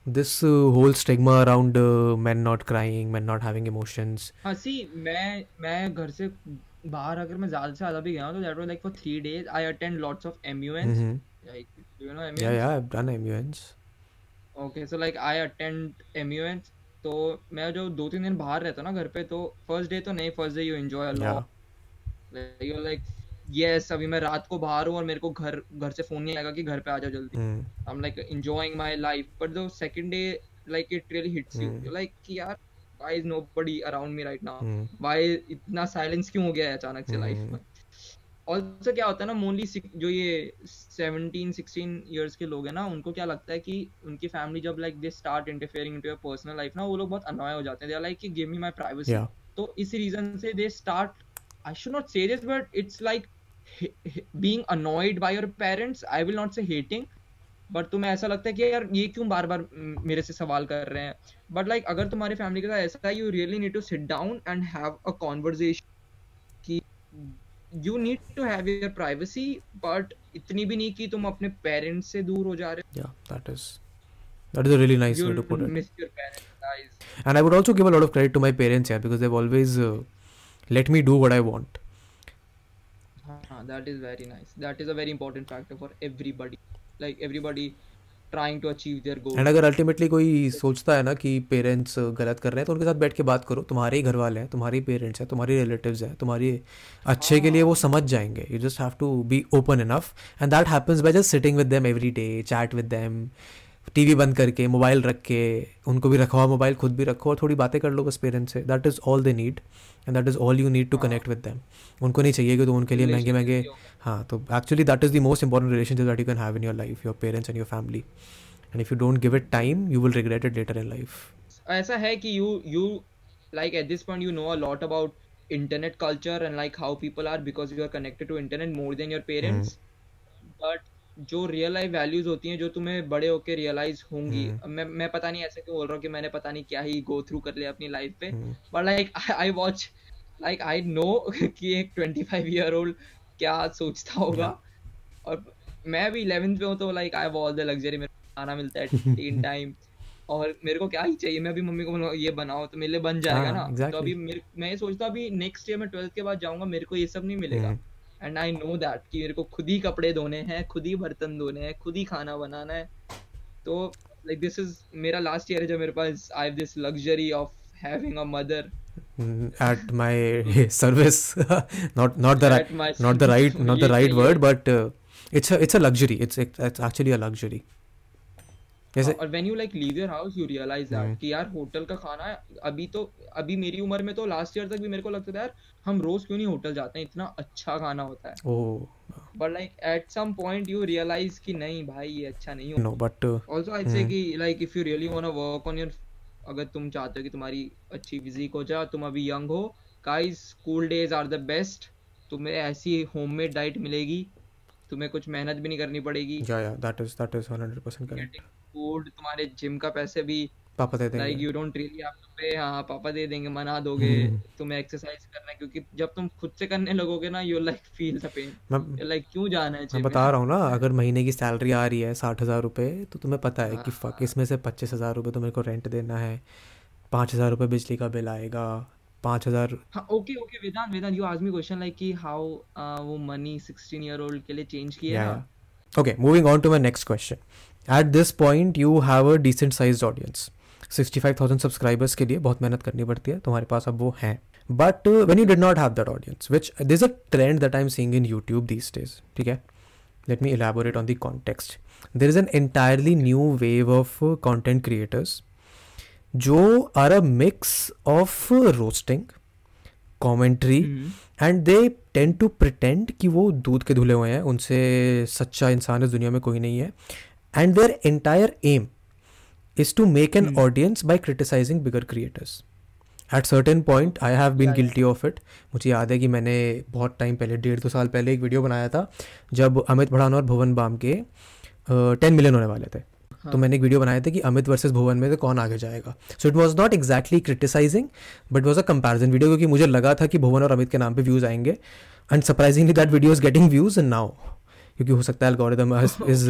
this whole stigma around uh, men not crying men not having emotions. हाँ see मैं मैं घर से बाहर अगर मैं ज़्यादा से ज़्यादा भी गया हूँ तो that was like for three days I attend lots of MUNs Mhm. like do you know yeah MUNs yeah i've done muns okay so like I attend M U N तो मैं जो दो तीन दिन बाहर रहता ना घर पे तो फ़र्स्ट डे तो नहीं first day you enjoy you like yes अभी मैं रात को बाहर हूँ और मेरे को घर घर से फ़ोन नहीं आएगा कि घर पे आ जाओ जल्दी. I am like enjoying my life but the second day like it really hits you like कि यार why is nobody around me right now why इतना साइलेंस क्यों हो गया है अचानक से hmm. लाइफ में? Also क्या होता है ना मोनली जो ये 17 16 years के लोग हैं ना उनको क्या लगता है कि उनकी फैमिली जब like they start interfering into your personal life ना वो लोग बहुत अनॉय हो जाते हैं। दे आर लाइक कि गिव मी माय प्राइवेसी तो इस रीजन से they start I should not say this but it's like being annoyed by your parents i will not say hating but तुम्हें ऐसा लगता है कि यार ये क्यों बार बार मेरे से सवाल कर रहे हैं? बट लाइक like, अगर तुम्हारी फैमिली के साथ ऐसा है you really need to sit down and have a conversation you need to have your privacy but इतनी भी नहीं कि तुम अपने पेरेंट्स से दूर हो जा रहे yeah that is that is a really nice हो way to put you it miss your parents and i would also give a lot of credit to my parents here because they've always uh, let me do what i want हाँ that is very nice that is a very important factor for everybody like everybody trying to achieve their goal and अगर ultimately कोई सोचता है ना कि parents गलत कर रहे हैं तो उनके साथ बैठ के बात करो। तुम्हारे ही घर वाले हैं, तुम्हारे पेरेंट्स हैं, तुम्हारे रिलेटिव्स हैं, तुम्हारे अच्छे के लिए वो समझ जाएँगे। You just have to be open enough and that happens by just sitting with them every day chat with them TV बंद करके मोबाइल रख के उनको भी रखा हुआ मोबाइल खुद भी रखो और थोड़ी बातें कर लो बस पेरेंट्स से। That is all they need and that is all you need to connect with them उनको नहीं चाहिए कि तो उनके लिए महँगे महँगे हाँ तो actually that is the most important relationship that you can have in your life your parents and your family and if you don't give it time you will regret it later in life ऐसा है कि you you like at this point you know a lot about internet culture and like how people are because you are connected to internet more than your parents. But जो real life values होती हैं जो तुम्हें बड़े होके realise होंगी। मैं मैं पता नहीं ऐसे क्यों बोल रहा हूँ कि मैंने पता नहीं क्या ही गो थ्रू कर लिया अपनी लाइफ पे। But like I watch like I know कि एक 25 ईयर ओल्ड क्या सोचता होगा। और मैं भी 11th पे हूँ तो like I all the luxury मेरे को खाना मिलता है इन टाइम और मेरे को क्या ही चाहिए मैं अभी मम्मी को बोलूँगा ये बनाओ तो मेरे लिए बन जाएगा हाँ, ना। तो अभी मैं सोचता अभी नेक्स्ट ईयर मैं ट्वेल्थ के बाद जाऊँगा मेरे को ये सब नहीं मिलेगा। एंड आई नो दैट कि मेरे को खुद ही कपड़े धोने हैं खुद ही बर्तन धोने हैं खुद ही खाना बनाना है तो लाइक दिस इज़ मेरा लास्ट ईयर है जब मेरे पास I have this luxury of having a mother at my service not not the right not the right not the right word but uh, it's a it's a luxury it's it's actually a luxury जैसे और when you like leave your house you realise. That कि यार hotel का खाना अभी तो अभी मेरी उम्र में तो लास्ट ईयर तक भी मेरे को लगता था यार हम रोज क्यों नहीं होटल जाते हैं? इतना अच्छा खाना होता है। But like at some point you realise कि नहीं भाई ये अच्छा नहीं हो no but uh, आई से कि like if you really want to work on your अगर तुम चाहते हो कि तुम्हारी अच्छी फिजिक हो जाए तुम अभी यंग हो guys school days are the best तुम्हें ऐसी होममेड डाइट मिलेगी तुम्हें कुछ मेहनत भी नहीं करनी पड़ेगी। Yeah yeah that is that is 100% correct getting food तुम्हारे जिम का पैसे भी पापा दे लाइक देंगे you don't really to pay हाँ पापा दे देंगे मना दोगे हम्म। तुम्हें एक्सरसाइज करना है क्योंकि जब तुम खुद से करने लगोगे ना you like feel the pain like क्यों जाना है मैं बता रहा हूँ ना अगर महीने की सैलरी आ रही है साठ हज़ार रुपये तो तुम्हें पता है कि फक हाँ इसमें से पच्चीस हज़ार रुपये तो मेरे को रेंट देना है पाँच हज़ार रुपये बिजली का बिल आएगा पाँच हज़ार okay okay Vedant Vedant you ask me question like कि हाउ वो मनी 16 ईयर ओल्ड के लिए चेंज किया है okay moving on to my next question at this point you have a decent size audience sixty five thousand subscribers के लिए बहुत मेहनत करनी पड़ती है तुम्हारे पास अब वो हैं। But when you did not have that audience which this a trend that I am seeing in YouTube these days ठीक है? Let me elaborate on the context. There is an entirely new wave of uh, content creators जो are a mix of roasting commentary and they tend to pretend कि वो दूध के धुले हुए हैं उनसे सच्चा इंसान इस दुनिया में कोई नहीं है। And their entire aim is to make an hmm audience by criticising bigger creators at certain point I have been guilty of it मुझे याद है कि मैंने बहुत टाइम पहले डेढ़ दो साल पहले एक वीडियो बनाया था जब अमित भड़ान और भुवन बाम के टेन मिलियन होने वाले थे। तो हाँ मैंने एक वीडियो बनाया था कि अमित वर्सेस भुवन में से कौन आगे जाएगा। So it was not exactly criticising but was a comparison video क्योंकि मुझे लगा था कि भुवन और अमित के नाम पे व्यूज़ आएँगे। And surprisingly that video is getting views now क्योंकि हो सकता है algorithm is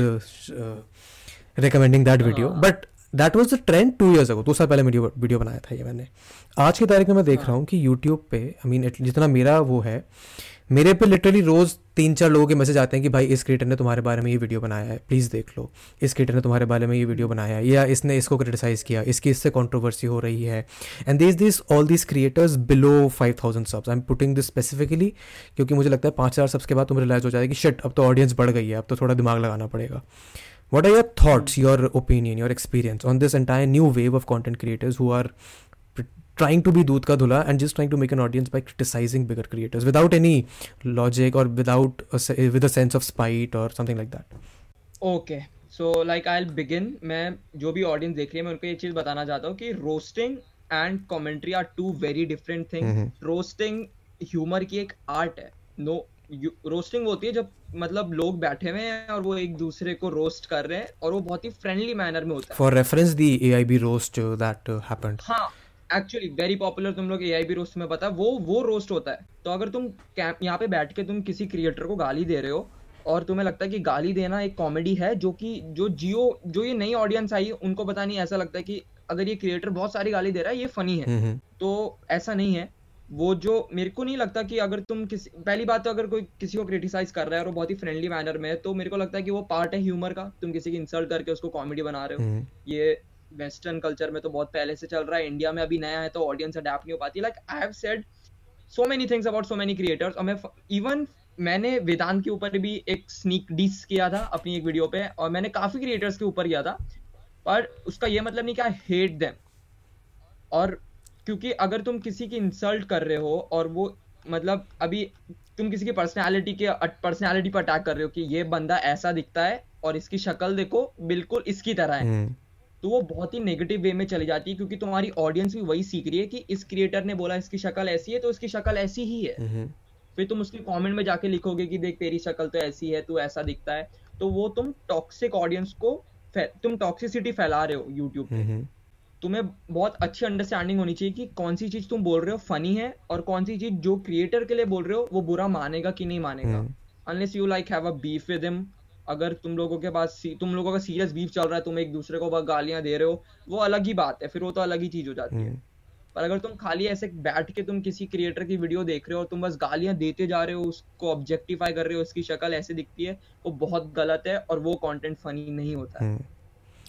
recommending that video but that was the trend two years ago दो साल पहले वीडियो वीडियो बनाया था ये मैंने। आज की तारीख में मैं देख रहा हाँ हूँ कि यूट्यूब पे आई मीन जितना मेरा वो है मेरे पे लिटरली रोज़ तीन चार लोगों के मैसेज आते हैं कि भाई इस क्रिएटर ने तुम्हारे बारे में ये वीडियो बनाया है प्लीज़ देख लो। इस क्रिएटर ने तुम्हारे बारे में ये वीडियो बनाया है या इसने इसको क्रिटिसाइज़ किया इसकी इससे कॉन्ट्रोवर्सी हो रही है। And this this all this creators below five thousand subs I am putting this specifically क्योंकि मुझे लगता है पाँच हज़ार सब्स के बाद तुम्हें रिलाइज हो जाएगा कि शट अब तो ऑडियंस बढ़ गई है अब तो थोड़ा दिमाग लगाना पड़ेगा। Your thoughts, hmm your opinion, your experience on this entire new wave of content creators who are pr- trying to be दूध का धुला and just trying to make an audience by criticising bigger creators without any logic और without with a sense of spite और something like that okay so like I begin मैं जो भी audience देख रही है मैं उनको ये चीज़ बताना चाहता हूँ कि roasting and commentary are two very different thing roasting humour की एक आर्ट है. नो रोस्टिंग होती है जब मतलब लोग बैठे हुए हैं और वो एक दूसरे को रोस्ट कर रहे हैं और वो बहुत ही फ्रेंडली मैनर में होता है। For reference the AIB roast that happened हाँ एक्चुअली वेरी पॉपुलर तुम लोग एआईबी रोस्ट में पता है वो वो रोस्ट होता है। तो अगर तुम यहाँ पे बैठ के तुम किसी क्रिएटर को गाली दे रहे हो और तुम्हें लगता है कि गाली देना एक कॉमेडी है जो कि जो जियो जो ये नई ऑडियंस आई उनको पता नहीं ऐसा लगता है कि अगर ये क्रिएटर बहुत सारी गाली दे रहा है ये फनी है। Mm-hmm. तो ऐसा नहीं है। वो जो मेरे को नहीं लगता कि अगर तुम किसी पहली बात तो अगर कोई किसी को क्रिटिसाइज कर रहा है और वो बहुत ही फ्रेंडली मैनर में है तो मेरे को लगता है कि वो पार्ट है ह्यूमर का। तुम किसी की इंसल्ट करके उसको कॉमेडी बना रहे हो। Mm-hmm. ये वेस्टर्न कल्चर में तो बहुत पहले से चल रहा है, इंडिया में अभी नया है तो ऑडियंस अडेप्ट नहीं हो पाती। Like I have said so many things about so many creators और मैं इवन मैंने वेदांत के ऊपर भी एक स्नीक डिस किया था अपनी एक वीडियो पे, और मैंने काफ़ी क्रिएटर्स के ऊपर किया था, पर उसका ये मतलब नहीं कि आई हेट देम और क्योंकि अगर तुम किसी की इंसल्ट कर रहे हो, और वो मतलब अभी तुम किसी की पर्सनैलिटी के पर्सनैलिटी पर अटैक कर रहे हो कि ये बंदा ऐसा दिखता है, और इसकी शक्ल देखो, बिल्कुल इसकी तरह है। Mm-hmm. तो वो बहुत ही नेगेटिव वे में चली जाती है क्योंकि तुम्हारी ऑडियंस भी वही सीख रही है कि इस क्रिएटर ने बोला इसकी शक्ल ऐसी है तो इसकी शक्ल ऐसी ही है Mm-hmm. फिर तुम उसके कमेंट में जाके लिखोगे कि देख तेरी शक्ल तो ऐसी है तू ऐसा दिखता है तो वो तुम टॉक्सिक ऑडियंस को तुम टॉक्सिसिटी फैला रहे हो यूट्यूब पे Mm-hmm. तुम्हें बहुत अच्छी अंडरस्टैंडिंग होनी चाहिए कि कौन सी चीज़ तुम बोल रहे हो फनी है और कौन सी चीज़ जो क्रिएटर के लिए बोल रहे हो वो बुरा मानेगा कि नहीं मानेगा हम्म। Unless you like have a beef with him अगर तुम लोगों के पास तुम लोगों का सीरियस बीफ चल रहा है तुम एक दूसरे को गालियाँ दे रहे हो वो अलग ही बात है फिर वो तो अलग ही चीज़ हो जाती है। Mm-hmm. पर अगर तुम खाली ऐसे बैठ के तुम किसी क्रिएटर की वीडियो देख रहे हो और तुम बस गालियाँ देते जा रहे हो उसको ऑब्जेक्टिफाई कर रहे हो उसकी शक्ल ऐसे दिखती है वो बहुत गलत है और वो कंटेंट फनी नहीं होता। है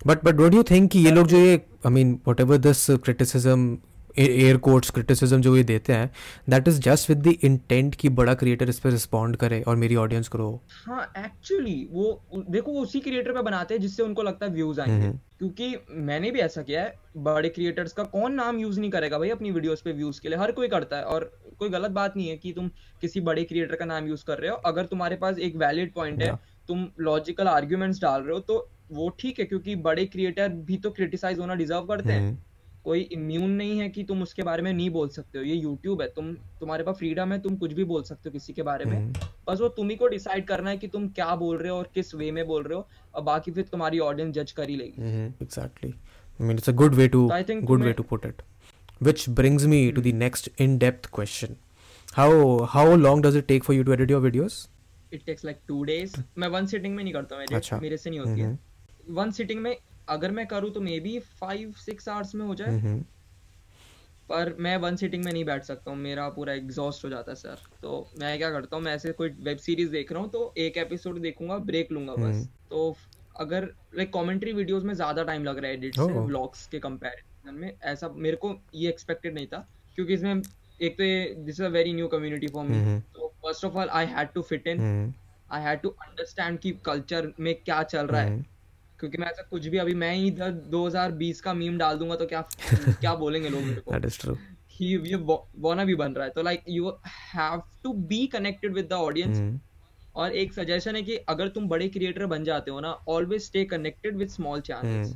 but but don't you think कि ये लोग जो ये I mean what this criticism air quotes criticism जो ये देते हैं that is just with the intent कि बड़ा क्रिएटर इस पर रिस्पॉन्ड करे और मेरी ऑडियंस ग्रो हाँ। एक्चुअली वो देखो वो उसी क्रिएटर पे बनाते हैं जिससे उनको लगता है व्यूज़ आएँगे। हम्म। क्योंकि मैंने भी ऐसा किया है बड़े क्रिएटर्स का कौन नाम यूज़ नहीं करेगा भाई अपनी वीडियोस पे व्यूज़ के लिए? हर कोई करता है और कोई गलत बात नहीं है कि तुम किसी बड़े क्रिएटर का नाम यूज़ कर रहे हो। अगर तुम्हारे पास एक वैलिड पॉइंट है तुम लॉजिकल आर्ग्यूमेंट्स डाल रहे हो तो वो ठीक है क्योंकि बड़े क्रिएटर भी तो क्रिटिसाइज होना डिजर्व करते हम्म। हैं कोई इम्यून नहीं है कि तुम उसके बारे में नहीं बोल सकते हो। ये यूट्यूब है तुम तुम्हारे पास फ्रीडम है तुम कुछ भी बोल सकते हो किसी के बारे में। बस वो तुम्ही को डिसाइड करना है कि तुम क्या बोल रहे हो और किस वे में बोल रहे हो और बाकी फिर तुम्हारी ऑडियंस जज कर ही लेगी। Exactly mean, it's a good way to तो I think good way तुम्हें- to put it. Which brings me to the next in-depth question. How how long does it take for you to edit your videos? It takes like two days मैं one sitting में नहीं करता मेरे अच्छा। मेरे से नहीं होती है। वन सिटिंग में अगर मैं करूँ तो maybe five six hours में हो जाए Mm-hmm. पर मैं वन सिटिंग में नहीं बैठ सकता हूँ मेरा पूरा एग्जॉस्ट हो जाता है सर तो मैं क्या करता हूँ मैं ऐसे कोई वेब सीरीज़ देख रहा हूँ तो एक एपिसोड देखूँगा ब्रेक लूँगा बस हम्म। तो अगर लाइक कमेंट्री वीडियोस में ज़्यादा टाइम लग रहा है एडिट से ओह। व्लॉग्स के कंपैरिजन में ऐसा मेरे को ये एक्सपेक्टेड नहीं था क्योंकि इसमें एक तो this is a very new community for me hmm. तो first of all I had to fit in. I had to understand कि कल्चर में क्या चल रहा है हम्म। क्योंकि मैं ऐसा कुछ भी अभी मैं ही इधर 2020 का मीम डाल दूँगा तो क्या क्या बोलेंगे लोग मेरे को That is true. ही ये वाना भी बन रहा है तो like you have to be connected with the audience. और एक सजेशन है कि अगर तुम बड़े क्रिएटर बन जाते हो ना always stay connected with small channels.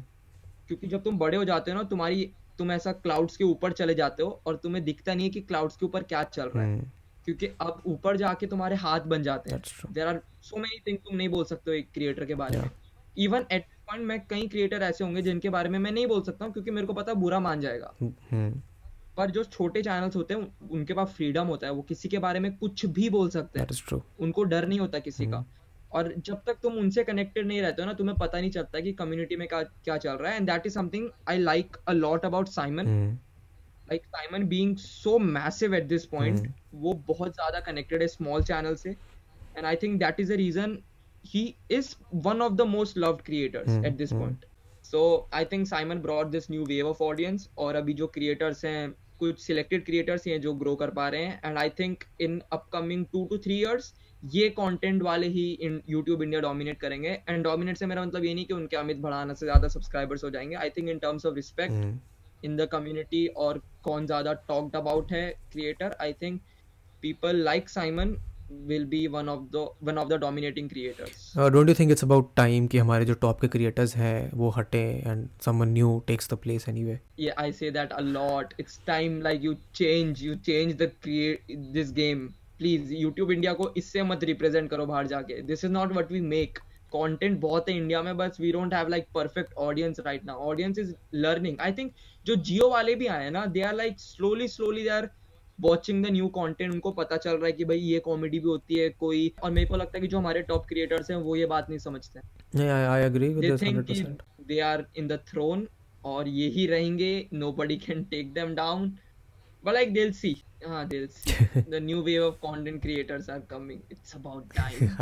क्योंकि जब तुम बड़े हो जाते हो ना तुम्हारी तुम ऐसा क्लाउड्स के ऊपर चले जाते हो और तुम्हें दिखता नहीं है कि क्लाउड्स के ऊपर क्या चल रहा है Mm. क्योंकि अब ऊपर जाके तुम्हारे हाथ बन जाते हैं there are so many thing तुम नहीं बोल सकते हो एक क्रिएटर के बारे. में इवन एट पॉइंट में कई क्रिएटर ऐसे होंगे जिनके बारे में मैं नहीं बोल सकता हूँ क्योंकि मेरे को पता बुरा मान जाएगा Mm. पर जो छोटे चैनल्स होते हैं उनके पास फ्रीडम होता है वो किसी के बारे में कुछ भी बोल सकते हैं That is true. उनको डर नहीं होता किसी का और जब तक तुम उनसे कनेक्टेड नहीं रहते हो ना तुम्हें पता नहीं चलता कि कम्युनिटी में क्या क्या चल रहा है and that is something I like a lot about Simon. Like Simon being so massive at this point hmm. वो बहुत ज़्यादा कनेक्टेड है स्मॉल चैनल से and I think that is the reason he is one of the most loved creators hmm, at this hmm. Point so I think Simon brought this new wave of audience और अभी जो creators हैं कुछ selected creators हैं जो grow कर पा रहे हैं। And I think in upcoming two two three years ये कंटेंट वाले ही इन यूट्यूब इंडिया डोमिनेट करेंगे। एंड डोमिनेट से मेरा मतलब ये नहीं कि उनके अमित भड़ाना से ज़्यादा सब्सक्राइबर्स हो जाएँगे। I think in terms of respect in the community और कौन ज़्यादा टॉक्ड अबाउट है creator I think people like Simon will be one of the one of the dominating creators Uh, don't you think it's about time कि हमारे जो top के creators हैं वो हटे and someone new takes the place anyway yeah I say that a lot it's time like you change you change the create this game please YouTube India को इससे मत represent करो बाहर जाके this is not what we make content बहुत है India में बस we don't have like perfect audience right now audience is learning I think जो जियो वाले भी आए हैं ना they are like slowly slowly they are watching the new content उनको पता चल रहा है कि भाई ये कॉमेडी भी होती है कोई और मेरे को लगता है कि जो हमारे टॉप क्रिएटर्स हैं वो ये बात नहीं समझते yeah I, I agree with the this think कि 100% they are in the throne और ये ही रहेंगे nobody can take them down but like they'll see ah they'll see the new wave of content creators are coming it's about time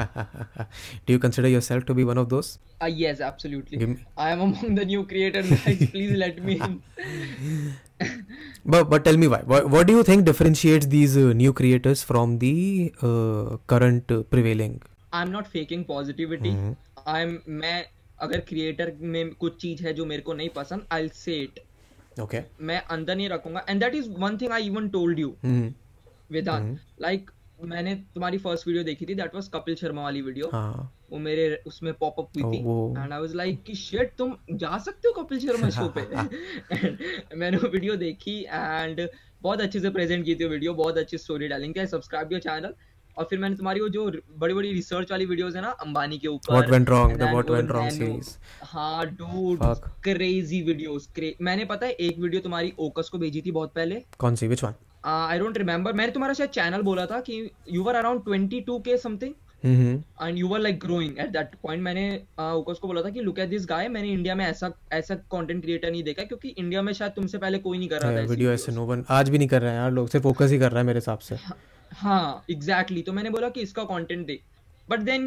do you consider yourself to be one of those ah yes absolutely me- i am among the new creators guys please let me in but but tell me why what, what do you think differentiates these uh, new creators from the uh, current uh, prevailing i'm not faking positivity Mhm. i'm मैं अगर creator में कुछ चीज है जो मेरे को नहीं पसंद आई से इट okay मैं अंदर नहीं रखूंगा and that is one thing I even told you mm. Vedant like मैंने तुम्हारी फ़र्स्ट वीडियो देखी थी दैट वाज कपिल शर्मा वाली वीडियो हाँ। वो मेरे उसमें पॉप अप हुई थी। एंड आई वाज लाइक कि शिट तुम जा सकते हो कपिल शर्मा शो पे? मैंने वो वीडियो देखी एंड बहुत अच्छे से प्रेजेंट की थी वो वीडियो बहुत अच्छी स्टोरी टेलिंग थी सब्सक्राइब योर चैनल और फिर मैंने तुम्हारी वो जो बड़ी बड़ी रिसर्च वाली वीडियोस है ना अंबानी के ऊपर। What went wrong? And the then what वो went wrong nano- series? हाँ डूड क्रेजी वीडियोस मैंने पता है एक वीडियो तुम्हारी ओकस को भेजी थी बहुत पहले। कौन सी? Which one? I don't remember मैंने तुम्हारा शायद चैनल बोला था कि यू वर अराउंड 22 के something. And you were like growing at that point मैंने ओकस को बोला था कि लुक एट दिस गाय मैंने इंडिया में ऐसा ऐसा कंटेंट क्रिएटर नहीं देखा क्योंकि इंडिया में शायद तुमसे पहले कोई नहीं कर रहा था वीडियो ऐसे नो वन आज भी नहीं कर रहे हैं यार लोग सिर्फ़ फोकस ही कर रहा है मेरे हिसाब से। हाँ एग्जैक्टली तो मैंने बोला कि इसका कंटेंट देख बट देन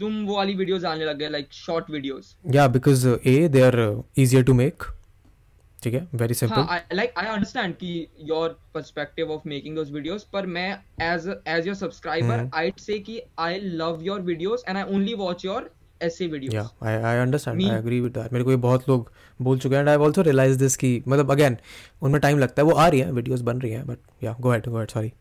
तुम वो वाली वीडियोस आने लग गए लाइक शॉर्ट वीडियोस या because a they are easier to make ठीक है? वेरी सिंपल हाँ लाइक आई अंडरस्टैंड कि your perspective of making those videos पर मैं as as your subscriber hmm. I say कि I love your videos and I only watch your ऐसे videos या I I understand I agree with that मेरे को ये बहुत लोग बोल चुके हैं and I also realise this कि मतलब अगेन उनमें टाइम लगता है। वो आ रही है वीडियोस बन रही हैं बट या go ahead go ahead sorry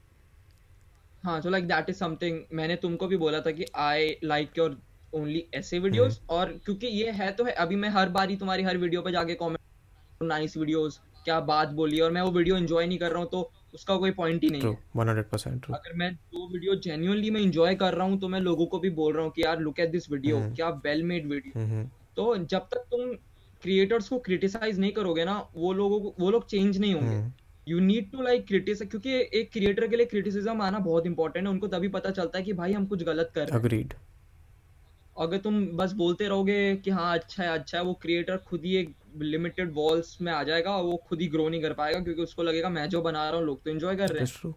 हाँ so like that is something मैंने तुमको भी बोला था कि आई लाइक योर ओनली ऐसे वीडियोस। और क्योंकि ये है तो है अभी मैं हर बार ही तुम्हारी हर वीडियो पे जाके कमेंट नाइस वीडियोस क्या बात बोली और मैं वो वीडियो एंजॉय नहीं कर रहा हूँ तो उसका कोई पॉइंट ही नहीं ट्रू है। 100% ट्रू अगर मैं जो वीडियो जेन्युइनली मैं एंजॉय कर रहा हूँ तो मैं लोगों को भी बोल रहा हूँ कि यार लुक एट दिस वीडियो। क्या वेल मेड वीडियो तो जब तक तुम क्रिएटर्स को क्रिटिसाइज नहीं करोगे ना वो लोगों को वो लोग चेंज नहीं होंगे। You need to like criticise क्योंकि एक क्रिएटर के लिए क्रिटिसिज्म आना बहुत इंपॉर्टेंट है उनको तभी पता चलता है कि भाई हम कुछ गलत कर रहे हैं। अगर तुम बस बोलते रहोगे कि हाँ अच्छा है अच्छा है वो क्रिएटर खुद ही एक लिमिटेड वॉल्स में आ जाएगा और वो खुद ही ग्रो नहीं कर पाएगा क्योंकि उसको लगेगा मैं जो बना रहा हूँ लोग तो एंजॉय कर रहे हैं.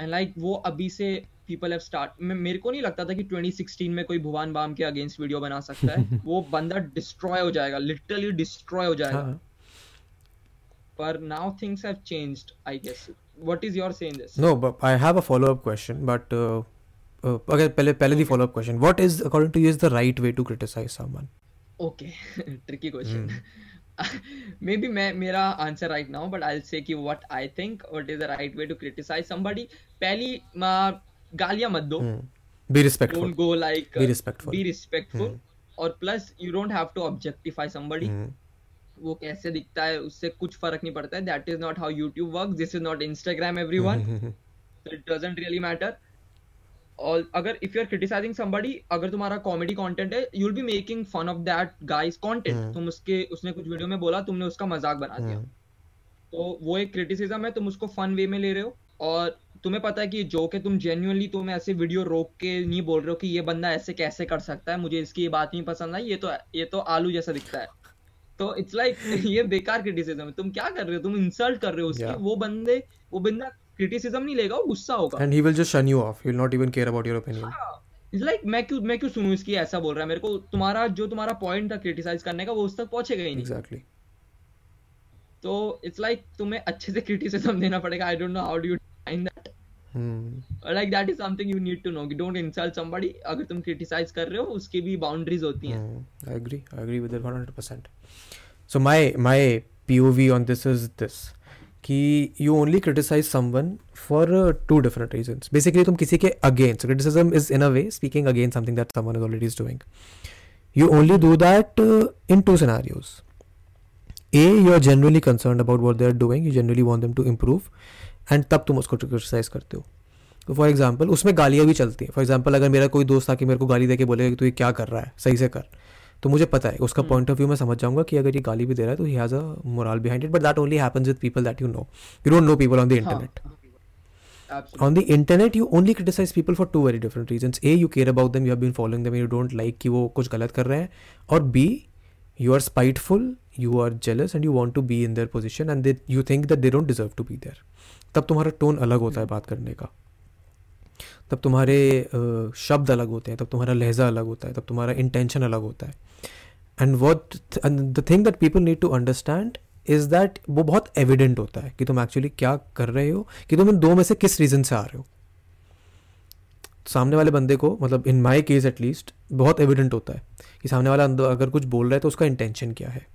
एंड लाइक like, वो अभी से पीपल हैव स्टार्ट मेरे को नहीं लगता था कि 2016 में कोई भुवन बाम के अगेंस्ट वीडियो बना सकता है। वो बंदा डिस्ट्रॉय हो जाएगा लिटरली डिस्ट्रॉय हो जाएगा। हाँ। पर now things have changed I guess what is your say in this No, but I have a follow-up question. But uh, uh, पहले पहले the follow-up question. What is according to you is the right way to criticize someone? Okay, tricky maybe मैं मेरा answer right now but I say कि what I think what is the right way to criticise somebody पहली गालियाँ मत दो. Be respectful. Don't go like Be respectful. Be respectful और plus you don't have to objectify somebody. वो कैसे दिखता है उससे कुछ फ़र्क नहीं पड़ता है. That is not how YouTube work this is not Instagram everyone Hmm. It it really really matter. और अगर if you're क्रिटिसाइजिंग somebody अगर तुम्हारा कॉमेडी कंटेंट है you'll be making fun of that guy's content. हम्म। तुम उसके उसने कुछ video में बोला तुमने उसका मज़ाक बना दिया। Hmm. तो वो एक क्रिटिसिज्म है तुम उसको फन वे में ले रहे हो। और तुम्हें पता है कि जोक है तुम जेन्युइनली तुम ऐसे वीडियो रोक के नहीं बोल रहे हो कि ये बंदा ऐसे कैसे कर सकता है मुझे इसकी ये बात नहीं पसंद आई ये तो ये तो आलू जैसा दिखता है। तो इट्स लाइक ये बेकार क्रिटिसिज्म है। तुम क्या कर रहे हो? तुम इंसल्ट कर रहे हो उसकी। Yeah. वो बंदे वो बंदा क्रिटिसिज्म नहीं लेगा वो गुस्सा होगा And he will just shun you off. He'll not even care about your opinion. It's like मैं क्यों मैं क्यों सुनूं इसकी ऐसा बोल रहा है मेरे को तुम्हारा जो तुम्हारा पॉइंट था क्रिटिसाइज करने का वो उस तक पहुंचेगा ही नहीं Exactly. तो इट्स लाइक तुम्हें अच्छे से क्रिटिसिज्म देना पड़ेगा I don't know how do you find that. Like that is something you need to know don't insult somebody अगर तुम क्रिटिसाइज कर रहे हो उसकी भी बाउंड्रीज होती हैं. I agree. I agree with 100%. So my my POV on this is this. कि you only criticise someone for two different reason basically तुम किसी के against criticism is in a way speaking against something that someone is already is doing you only do that in two scenarios a you are generally concern about what they are doing you generally want them to improve and तब तुम उसको criticise करते हो. तो for example उसमें गालियाँ भी चलती हैं. फॉर एग्ज़ाम्पल अगर मेरा कोई दोस्त आके मेरे को गाली दे के बोलेगा कि तू ये क्या कर रहा है, सही से कर. तो मुझे पता है उसका पॉइंट ऑफ़ व्यू मैं समझ जाऊँगा कि अगर ये गाली भी दे रहा है तो he has a moral behind it but that only happens with people that you know you don't know people on the internet on the internet you only criticise people for two very different reason a you care about them you have been following them you don't like कि वो कुछ गलत कर रहे हैं. और b you are spiteful you are jealous and you want to be in their position and they you think that they don't deserve to be there तब तुम्हारा टोन अलग होता है हम्म। बात करने का. तब तुम्हारे शब्द अलग होते हैं, तब तुम्हारा लहजा अलग होता है, तब तुम्हारा इंटेंशन अलग होता है। And what the thing that people need to understand is that वो बहुत एविडेंट होता है कि तुम एक्चुअली क्या कर रहे हो, कि तुम इन दो में से किस रीज़न से आ रहे हो। सामने वाले बंदे को मतलब in my case at least बहुत एविडेंट होता है कि सामने वाला अगर कुछ बोल रहा है तो उसका इंटेंशन क्या है।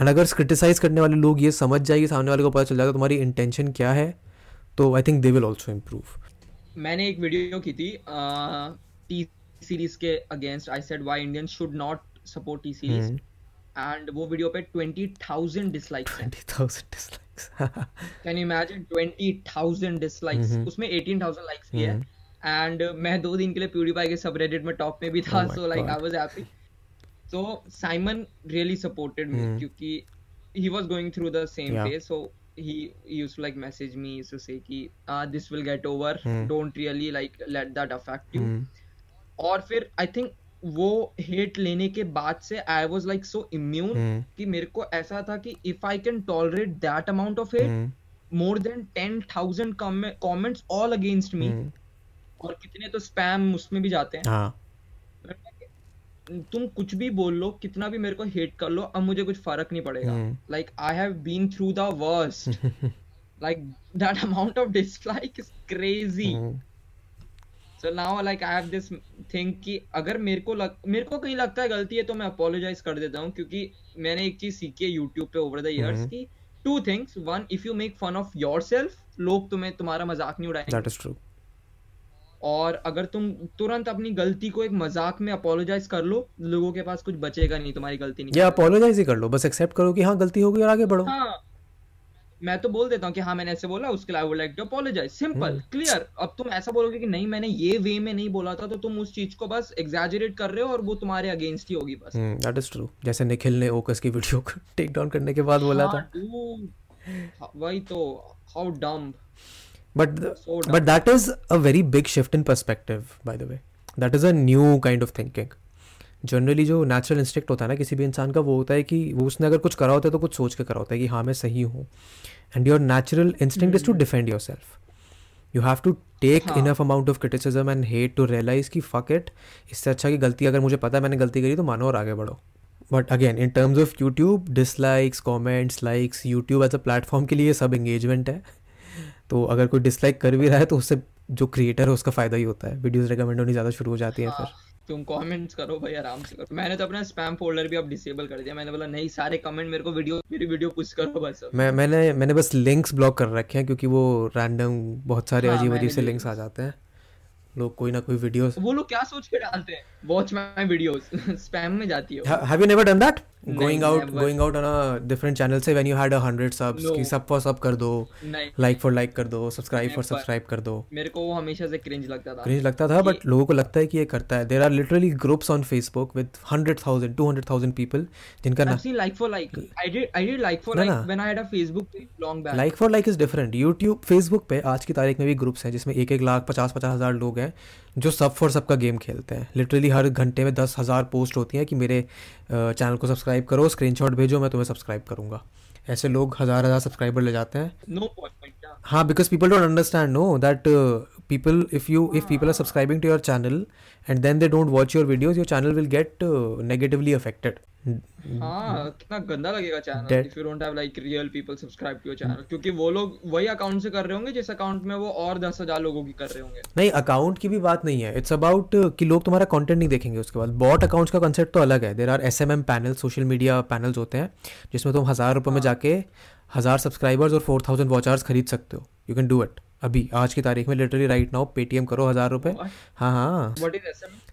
एंड अगर क्रिटिसाइज करने वाले लोग ये समझ जाए कि सामने वाले को पता चल जाएगा तुम्हारी इंटेंशन क्या है तो I think they will also improve मैंने एक वीडियो की थी टी सीरीज़ के against I said why Indians should not support T Series hmm. And वो वीडियो पे 20000 डिसलाइक्स हैं 20,000 dislikes. Can you imagine 20000 dislikes hmm. उसमें 18000 लाइक्स भी है एंड मैं दो दिन के लिए प्यूरीफाई के सबरेडिट में टॉप में भी था so like I was happy Simon really supported me Hmm. क्योंकि was going through the same Yeah. phase so he, he used to like message me used to say कि uh, this will get over. Hmm. don't really like let that affect you. Hmm, और फिर I think वो hate लेने के बाद से I was like so immune कि मेरे को ऐसा था कि if I can tolerate that amount of hate more than ten thousand comments all against me और कितने तो स्पैम उसमें भी जाते हैं। हाँ। तुम कुछ भी बोल लो कितना भी मेरे को हेट कर लो अब मुझे कुछ फ़र्क नहीं पड़ेगा। Like I have been through the worst like that amount of dislike is crazy. Hmm, so now like I have this thing कि अगर मेरे को लग मेरे को कहीं लगता है गलती है तो मैं अपोलोजाइज कर देता हूँ क्योंकि मैंने एक चीज़ सीखी है यूट्यूब पे ओवर द इयर्स की two things one if you make fun of yourself लोग तुम्हें तुम्हारा मज़ाक नहीं उड़ाएँगे। That is true. और अगर तुम तुरंत अपनी गलती को एक मज़ाक में अपोलोजाइज कर लो लोगों के पास कुछ बचेगा नहीं तुम्हारी गलती नहीं या अपोलोजाइज ही कर लो बस एक्सेप्ट करो कि हाँ गलती हो गई और आगे बढ़ो। हाँ। मैं तो बोल देता हूँ कि हाँ मैंने ऐसे बोला उसके लिए I would like to apologise simple clear अब तुम ऐसा बोलोगे कि नहीं मैंने ये वे में नहीं बोला था तो तुम उस चीज़ को बस एग्जैजरेट कर रहे हो और वो तुम्हारे अगेंस्ट ही होगी बस। दैट इज़ ट्रू जैसे निखिल ने ओकस की वीडियो को टेक डाउन करने के बाद बोला हाँ था। वही तो। How dumb but th- So but that is a very big shift in perspective by the way. That is a new kind of thinking. Generally जो नेचुरल इंस्टिक्ट होता है ना किसी भी इंसान का वो होता है कि वो उसने अगर कुछ करा होता है तो कुछ सोच के करा होता है कि हाँ मैं सही हूँ। And your natural instinct is to defend yourself you have to take. Enough amount of criticism and hate to realise कि फक इट इससे अच्छा कि गलती अगर मुझे पता है मैंने गलती करी तो मानो और आगे बढ़ो। But again in terms of YouTube dislikes comments likes YouTube as a platform के लिए सब एंगेजमेंट है। तो अगर कोई डिसलाइक कर भी रहा है तो उससे जो क्रिएटर है उसका फ़ायदा ही होता है। वीडियोस रिकमेंड होनी ज़्यादा शुरू हो जाती है फिर। हाँ, तुम कमेंट्स करो भाई आराम से करो। मैंने तो अपना स्पैम फोल्डर भी अब डिसेबल कर दिया। मैंने बोला नहीं सारे कमेंट मेरे को वीडियो मेरी वीडियो पुश करो बस। मैं मैंने मैंने बस लिंक्स ब्लॉक कर रखे हैं क्योंकि वो रैंडम बहुत सारे हाँ, अजीब अजीब से लिंक्स आ जाते हैं। लोग कोई ना कोई वीडियो वो लोग क्या सोच के डालते हैं? वॉच माय वीडियोस स्पैम में जाती है। Have you never done that going out going out on a different channel से when you had 100 subs No. कि सब फॉर सब कर दो लाइक फॉर लाइक कर दो सब्सक्राइब फॉर सब्सक्राइब कर दो। मेरे को वो हमेशा से क्रिंज लगता था। क्रिंज लगता था बट लोगों को लगता है कि ये करता है। There are literally groups on Facebook with hundred thousand to hundred thousand people जिनका ना for like. I did I did like for No, like no. when I had a Facebook page long back. Like for like is different YouTube Facebook पे आज की तारीख में भी groups हैं जिसमें एक एक लाख पचास पचास हज़ार लोग हैं। जो सब फॉर सबका गेम खेलते हैं। लिटरली हर घंटे में दस हज़ार पोस्ट होती हैं कि मेरे चैनल को सब्सक्राइब करो स्क्रीनशॉट भेजो मैं तुम्हें सब्सक्राइब करूँगा। ऐसे लोग हज़ार हज़ार सब्सक्राइबर ले जाते हैं। No हाँ because people don't understand no that people if you if people are subscribing to your channel and then they don't watch your videos your channel will get negatively affected हाँ कितना गंदा लगेगा channel if you don't have like real people subscribe to your channel क्योंकि वो लोग वही account से कर रहे होंगे जिस अकाउंट में वो और दस हज़ार लोगों की कर रहे होंगे। नहीं अकाउंट की भी बात नहीं है। इट्स अबाउट कि लोग तुम्हारा कंटेंट नहीं देखेंगे उसके बाद। बॉट अकाउंट्स का कंसेप्ट तो अलग है। There are S M M panel social media panels होते हैं जिसमें तुम हज़ार रुपये में जाके हज़ार सब्सक्राइबर्स और फोर थाउज़ेंड वॉच आवर्स खरीद सकते हो। यू कैन डू इट अभी आज की तारीख में लिटरली राइट नाउ पेटीएम करो हज़ार What? हाँ हाँ।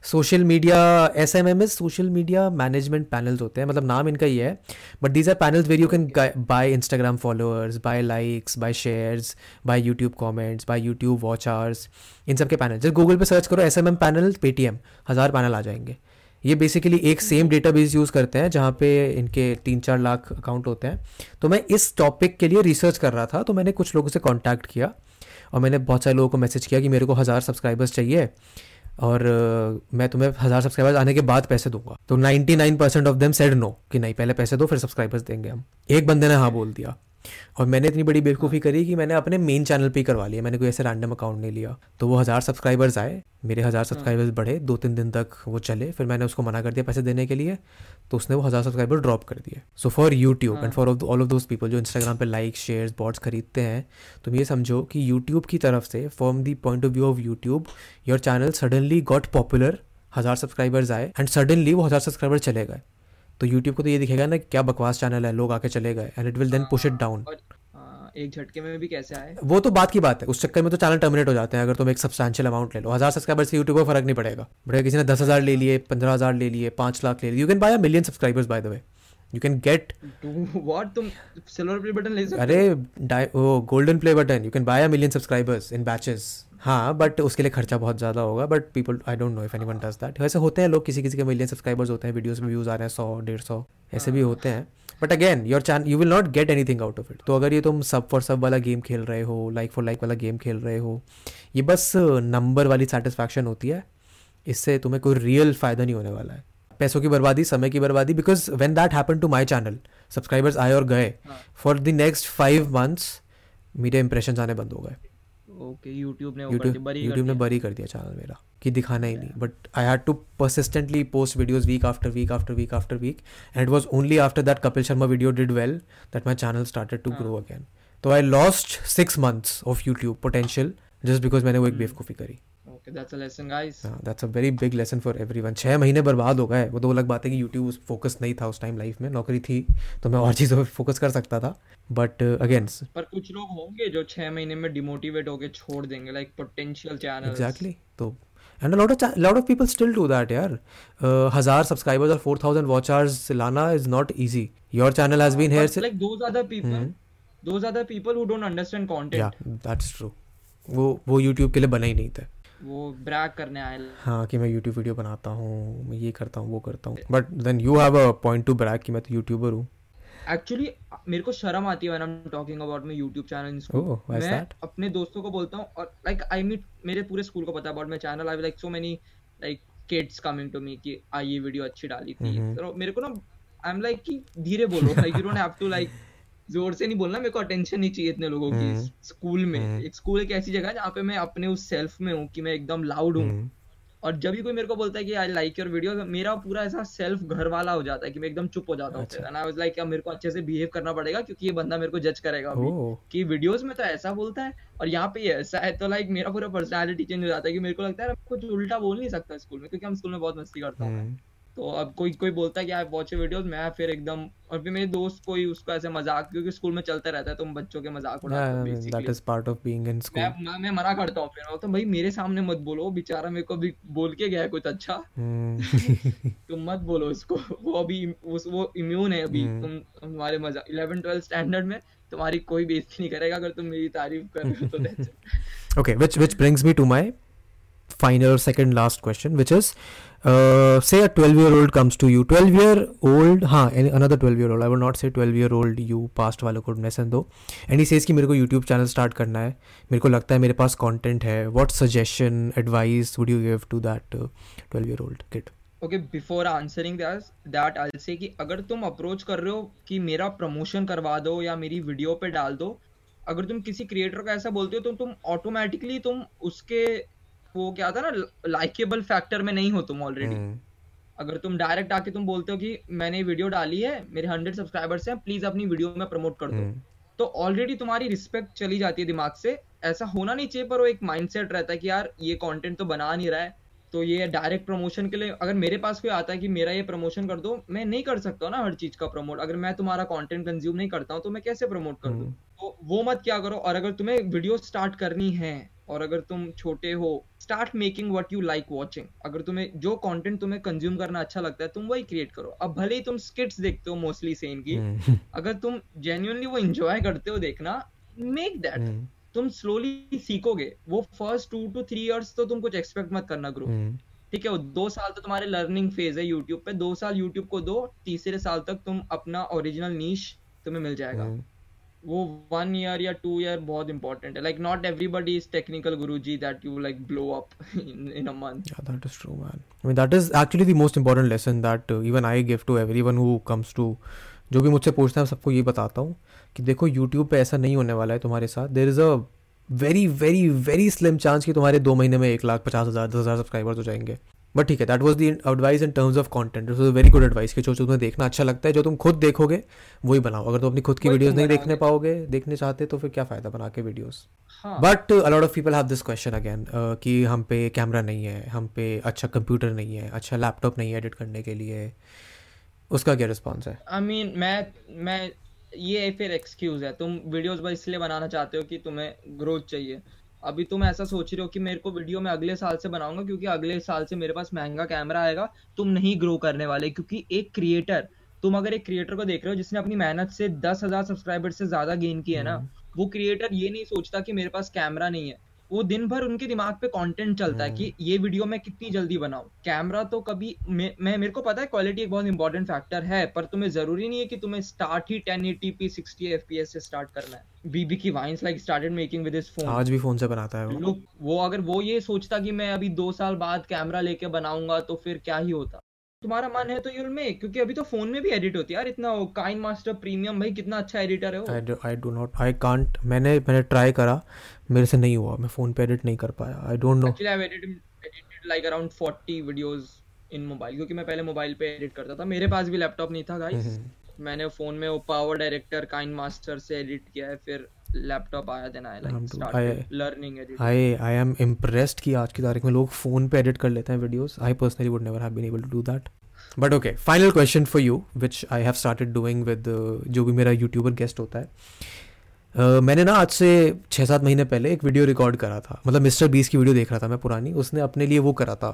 Social media S M M S social media management panels होते हैं मतलब नाम इनका ही है। But these are panels where you can buy Instagram followers buy likes buy shares buy YouTube comments buy YouTube watch hours इन सब के panel जैसे गूगल पे सर्च करो S M M panel Paytm हज़ार पैनल आ जाएँगे। ये बेसिकली एक सेम डेटाबेस यूज़ करते हैं जहाँ पे इनके तीन चार लाख अकाउंट होते हैं। तो मैं इस टॉपिक के लिए रिसर्च कर रहा था तो मैंने कुछ लोगों से कांटेक्ट किया। और मैंने बहुत सारे लोगों को मैसेज किया कि मेरे को हज़ार सब्सक्राइबर्स चाहिए और अ, मैं तुम्हें हज़ार सब्सक्राइबर्स आने के बाद पैसे दूँगा। तो 99% percent of them said no कि नहीं पहले पैसे दो फिर सब्सक्राइबर्स देंगे हम। एक बंदे ने हाँ बोल दिया। और मैंने इतनी बड़ी बेवकूफ़ी करी कि मैंने अपने मेन चैनल पे ही करवा लिया। मैंने कोई ऐसे रैंडम अकाउंट नहीं लिया। तो वो हज़ार सब्सक्राइबर्स आए मेरे हज़ार सब्सक्राइबर्स बढ़े। दो तीन दिन तक वो चले फिर मैंने उसको मना कर दिया पैसे देने के लिए। तो उसने वो हज़ार सब्सक्राइबर ड्रॉप कर दिए। So for YouTube and for all of those people जो इंस्टाग्राम पे लाइक शेयर बॉट्स खरीदते हैं तुम ये समझो कि यूट्यूब की तरफ़ से from the point of view of YouTube your channel suddenly got popular हज़ार सब्सक्राइबर्स आए एंड सडनली वो हज़ार सब्सक्राइबर चले गए। तो यूट्यूब को तो ये दिखेगा ना क्या बकवास चैनल है लोग आके चले गए and it will then push it down एक झटके में भी कैसे आए? वो तो बात की बात है। उस चक्कर में तो चैनल टर्मिनेट हो जाते हैं। अगर तुम एक सब्सटैंशियल अमाउंट ले लो। हज़ार सब्सक्राइबर से यूट्यूब को फ़र्क नहीं पड़ेगा। बट किसी ने दस हज़ार ले लिए पंद्रह हज़ार ले लिए पाँच लाख ले लिए। You can buy a million subscribers by the way you can get what तुम सिल्वर प्ले बटन ले सकते अरे वो golden play button you can buy a million subscribers in batches हाँ बट उसके लिए खर्चा बहुत ज़्यादा होगा। But people I don't know if anyone does that वैसे होते हैं लोग किसी किसी के मिलियन सब्सक्राइबर्स होते हैं। वीडियोस में व्यूज़ आ रहे हैं सौ डेढ़ सौ ऐसे भी होते हैं। But again your channel you will not get anything out of it तो अगर ये तुम सब फॉर सब वाला गेम खेल रहे हो लाइक फॉर लाइक वाला गेम खेल रहे हो ये बस नंबर वाली सेटिस्फैक्शन होती है। इससे तुम्हें कोई रियल फ़ायदा नहीं होने वाला है। पैसों की बर्बादी समय की बर्बादी because when that happen to my channel subscribers आए और गए। For the next five months मेरे इंप्रेशन आने बंद हो गए। ओके यूट्यूब ने यूट्यूब बरी कर यूट्यूब ने दिया। बरी कर दिया चैनल मेरा कि दिखाना ही नहीं। But I had to persistently post videos week after week after week after week and it was only after that Kapil Sharma video did well that my channel started to grow again तो I lost six months of YouTube potential just because मैंने वो एक बेवकूफ़ी करी। A lesson guys that's a very big lesson for everyone छः महीने बर्बाद हो गए वो तो अलग बात है कि यूट्यूब फोकस नहीं था उस टाइम लाइफ में। नौकरी थी तो मैं और चीज़ों पर फोकस कर सकता था। बट अगेन पर कुछ लोग होंगे जो छह महीने में डिमोटिवेट होके छोड़ देंगे लाइक पोटेंशियल चैनल एग्जैक्टली तो and a lot of cha- lot of people still do that यार। Uh, हज़ार सब्सक्राइबर्स और 4000 वॉच आवर्स लाना is not easy your channel has been here like those are the people those are the people who don't understand या content that's true वो वो YouTube के लिए बने ही नहीं थे। वो ब्रैग करने आए। हाँ कि मैं यूट्यूब वीडियो बनाता हूँ मैं ये करता हूँ वो करता हूँ। But then you have a point to break कि मैं तो यूट्यूबर हूँ। एक्चुअली मेरे को शर्म आती है when I am talking about my YouTube channel in school मैं अपने दोस्तों को बोलता हूँ और लाइक आई मीट मेरे पूरे स्कूल को पता है about my channel I like so many like kids coming to me कि आ ये वीडियो अच्छी डाली थी। तो मेरे को ना आई एम लाइक कि धीरे बोलो like you don't have to like ज़ोर से नहीं बोलना मेरे को अटेंशन नहीं चाहिए इतने लोगों हम्म। की स्कूल में। हम्म। एक स्कूल एक ऐसी जगह है जहाँ पे मैं अपने उस सेल्फ में हूँ कि मैं एकदम लाउड हूँ। हम्म, और जब भी कोई मेरे को बोलता है कि आई लाइक योर वीडियो मेरा पूरा ऐसा सेल्फ घर वाला हो जाता है कि मैं एकदम चुप हो जाता हूँ अच्छा। एंड आई वाज लाइक मेरे को अच्छे से बिहेव करना पड़ेगा क्योंकि ये बंदा मेरे को जज करेगा अभी। कि वीडियोस में तो ऐसा बोलता है और यहाँ पे ऐसा है तो लाइक मेरा पूरा पर्सनालिटी चेंज हो जाता है कि मेरे को लगता है कुछ उल्टा बोल नहीं सकता स्कूल में क्योंकि हम स्कूल में बहुत मस्ती करता हूँ। हम्म, तो अब कोई कोई बोलता है कि आप वॉच वीडियोस मैं फिर एकदम और फिर मेरे दोस्त कोई उसको ऐसे मज़ाक क्योंकि स्कूल में चलता रहता है तुम तो बच्चों के मज़ाक उड़ाते हो basically is part of being in school. मैं मैं मैं मना करता हूँ फिर मैं हूँ भाई मेरे सामने मत बोलो बेचारा मेरे को अभी बोल के गया है कुछ अच्छा। हम्म, तुम मत बोलो उसको वो अभी उस वो इम्यून है अभी हम्म। तुम तुम्हारे मज़ा 11 12 स्टैंडर्ड में तुम्हारी कोई बेइज्जती नहीं करेगा अगर तुम मेरी तारीफ़ कर रहे हो तो okay, which which brings me to my final second last question, which is, uh, say a 12 year old comes to you, 12 year old, हाँ, another 12 year old. I will not say 12 year old you past वालों को lesson दो. And he says कि मेरे को YouTube channel start करना है. मेरे को लगता है मेरे पास content है. What suggestion, advice would you give to that uh, 12 year old kid? Okay before answering that I say कि अगर तुम अप्रोच कर रहे हो कि मेरा प्रमोशन करवा दो या मेरी वीडियो पे डाल दो अगर तुम किसी क्रिएटर को ऐसा बोलते हो तो तुम ऑटोमेटिकली तुम उसके वो क्या था ना लाइकेबल फैक्टर में नहीं हो तुम ऑलरेडी हम्म, अगर तुम डायरेक्ट आके तुम बोलते हो कि मैंने वीडियो डाली है मेरे हंड्रेड सब्सक्राइबर्स हैं प्लीज़ अपनी वीडियो में प्रमोट कर दो। हम्म, तो ऑलरेडी तुम्हारी रिस्पेक्ट चली जाती है दिमाग से। ऐसा होना नहीं चाहिए पर वो एक माइंडसेट रहता है कि यार ये कंटेंट तो बना नहीं रहा है तो ये डायरेक्ट प्रमोशन के लिए अगर मेरे पास कोई आता है कि मेरा ये प्रमोशन कर दो मैं नहीं कर सकता हूँ ना हर चीज़ का प्रमोट अगर मैं तुम्हारा कंटेंट कंज्यूम नहीं करता हूँ तो मैं कैसे प्रमोट कर दूँ? हम्म, तो वो मत क्या करो और अगर तुम्हें वीडियो स्टार्ट करनी है और अगर तुम छोटे हो start making what you like watching अगर तुम्हें जो कंटेंट तुम्हें कंज्यूम करना अच्छा लगता है तुम वही क्रिएट करो। अब भले ही तुम स्किट्स देखते हो मोस्टली सेन की हम्म, अगर तुम जेन्युइनली वो इंजॉय करते हो देखना मेक दैट हम्म, तुम स्लोली सीखोगे। वो first two two three years तो तुम कुछ एक्सपेक्ट मत करना ग्रो हम्म, ठीक है वो दो साल तो तुम्हारे लर्निंग फ़ेज़ है यूट्यूब पे। दो साल यूट्यूब को दो तीसरे साल तक तुम अपना ओरिजिनल नीश तुम्हें मिल जाएगा। वो वन ईयर या टू ईयर बहुत इंपॉर्टेंट है. Like not everybody is technical Guruji that you like blow up in a month is true, man. I mean, that is actually the most important lesson that uh, even I give to everyone who comes to जो भी मुझसे पूछता है सबको ये बताता हूँ कि देखो यूट्यूब पे ऐसा नहीं होने वाला है तुम्हारे साथ. There is a very very very slim chance कि तुम्हारे दो महीने में एक लाख पचास हज़ार दस हज़ार सब्सक्राइबर्स हो जाएँगे. बट ठीक है that was the advice in terms of content it was very good advice कि जो जो तुम्हें देखना अच्छा लगता है जो तुम खुद देखोगे वही बनाओ। अगर तुम अपनी खुद की तुम नहीं देखने पाओगे देखने चाहते तो फिर क्या फ़ायदा बना के वीडियोस हाँ। But a lot of people have this question again कि हम पे कैमरा नहीं है हम पे अच्छा कंप्यूटर नहीं है अच्छा लैपटॉप नहीं है एडिट करने के लिए। उसका क्या रिस्पॉन्स है? आई मीन मैं मैं ये फिर एक्सक्यूज है। तुम वीडियोस बस इसलिए बनाना चाहते हो कि तुम्हें ग्रोथ चाहिए। अभी तुम ऐसा सोच रहे हो कि मेरे को वीडियो मैं अगले साल से बनाऊँगा क्योंकि अगले साल से मेरे पास महँगा कैमरा आएगा तुम नहीं ग्रो करने वाले क्योंकि एक क्रिएटर तुम अगर एक क्रिएटर को देख रहे हो जिसने अपनी मेहनत से दस हज़ार सब्सक्राइबर से ज़्यादा गेन किया है ना वो क्रिएटर ये नहीं सोचता कि मेरे पास कैमरा नहीं है। वो दिन भर उनके दिमाग पे कंटेंट चलता है कि ये वीडियो मैं कितनी जल्दी बनाऊँ। कैमरा तो कभी मैं, मैं मेरे को पता है क्वालिटी एक बहुत इंपॉर्टेंट फैक्टर है पर तुम्हें ज़रूरी नहीं है कि तुम्हें स्टार्ट ही 1080p 60 fps से स्टार्ट करना है। बीबी की vines like started making with his phone आज भी फ़ोन से बनाता है वो। लोग वो अगर वो ये सोचता कि मैं अभी दो साल बाद कैमरा लेके बनाऊँगा तो फिर क्या ही होता। तुम्हारा मन है तो यूल मेक क्योंकि अभी तो फ़ोन में भी एडिट होती है। यार इतना काइन मास्टर प्रीमियम भाई कितना अच्छा एडिटर है वो। I do I do not I can't मैंने मैंने ट्राई करा मेरे से नहीं हुआ। मैं फ़ोन पे एडिट नहीं कर पाया। I don't know actually I edited edited like around 40 videos in mobile क्योंकि मैं पहले मोबाइल पे एडिट करता था। मेरे पास भी लैपटॉप नहीं था गाइस मैंने फ़ोन में वो पावर डायरेक्टर काइन मास्टर से एडिट किया है फिर लैपटॉप आया then I like started learning edit I I am impressed कि आज की तारीख में लोग फ़ोन पे एडिट कर लेते हैं videos I personally would never have been able to do that but okay final question for you which I have started doing with जो भी मेरा यूट्यूबर गेस्ट होता है. Uh, मैंने ना आज से छः सात महीने पहले एक वीडियो रिकॉर्ड करा था. मतलब मिस्टर बीस की वीडियो देख रहा था मैं पुरानी. उसने अपने लिए वो करा था.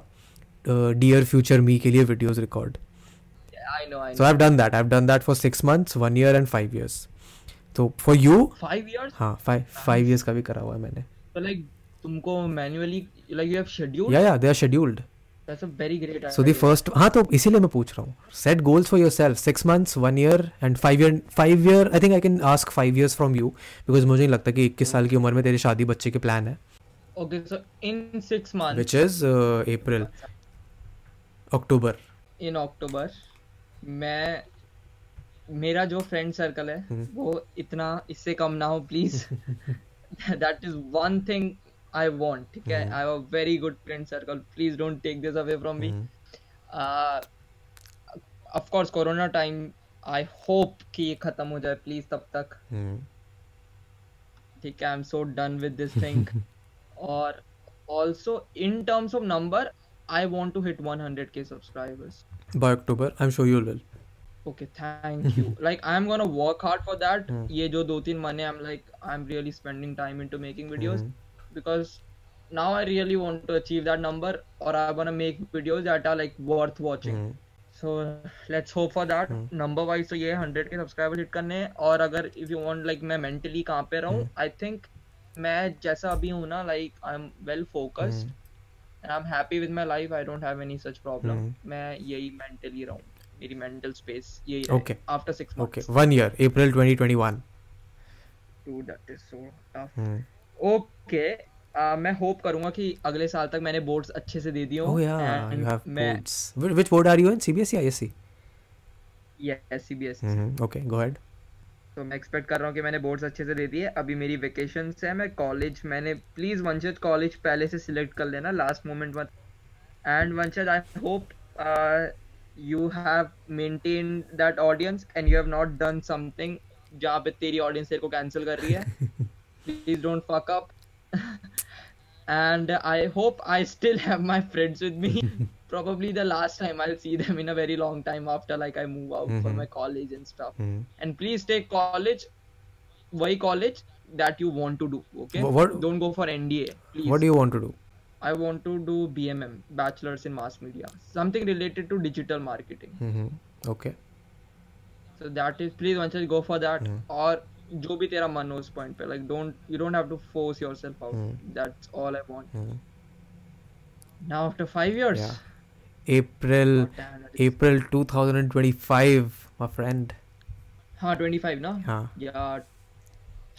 डियर फ्यूचर मी के लिए videos record I know I So I've done that. I've done that for six months, one year, and five years. तो फॉर यू फाइव इयर्स हाँ फाइव फाइव इयर्स का भी करा हुआ है मैंने। तो लाइक तुमको manually like you have schedule या या they are scheduled that's a very great so the first हाँ तो इसीलिए मैं पूछ रहा हूँ। Set goals for yourself six months one year and five year five year I think I can ask five years from you because मुझे नहीं लगता कि इक्कीस साल की उम्र में तेरी शादी बच्चे के प्लान है। Okay so in 6 months which is April October in October मैं मेरा जो फ्रेंड सर्कल है हम्म। वो इतना इससे कम ना हो please that is one thing I want ठीक है? हम्म। I have a very good friend circle please don't take this away from me of course corona time I hope कि ये खत्म हो जाए प्लीज़ तब तक. ठीक है I am so done with this thing और also in terms of number i want to hit 100k subscribers. By October I am sure you will okay thank you like I am gonna work hard for that ये जो दो तीन महीने I am like I am really spending time into making videos because now I really want to achieve that number और I want make videos that are like worth watching so let's hope for that number wise तो ये 100 के subscriber hit करने हैं और अगर if you want like मैं mentally कहाँ पे रहूँ आई थिंक मैं जैसा अभी हूँ ना like I am well focused and I am happy with my life I don't have any such problem मैं यही मेंटली रहूँ। मेरी मेंटल स्पेस यही okay after six okay one year April 2021 to that is so tough okay मैं hope करूँगा कि अगले साल तक मैंने बोर्ड्स अच्छे से दे दियो या you have boards which board are you in CBSE ISC yes CBSE okay go ahead तो मैं एक्सपेक्ट कर रहा हूँ कि मैंने बोर्ड्स अच्छे से दे दिए। अभी मेरी वेकेशन है मैं कॉलेज मैंने प्लीज़ वंशज कॉलेज पहले से सिलेक्ट कर लेना लास्ट मोमेंट मत। And Vanshaj I hope You have maintain that audience and you have not done something जहाँ पे तेरी ऑडियंस तेरे को कैंसिल कर रही है please don't fuck up and I hope I still have my friends with me. Probably the last time I'll see them in a very long time after like I move out for Mhm. my college and stuff. Mhm. And please take college, why college that you want to do. Okay, Wha- what- don't go for NDA. Please. What do you want to do? I want to do BMM, Bachelor's in Mass Media, something related to digital marketing. Mm-hmm. Okay. So that is please once go for that Mhm. or जो भी तेरा मन हो उस point पे like don't you don't have to force yourself out. Mhm. That's all I want. Mhm. Now after five years. Yeah. April Oh, damn, that is- April 2025, my friend. हाँ 25 ना हाँ. या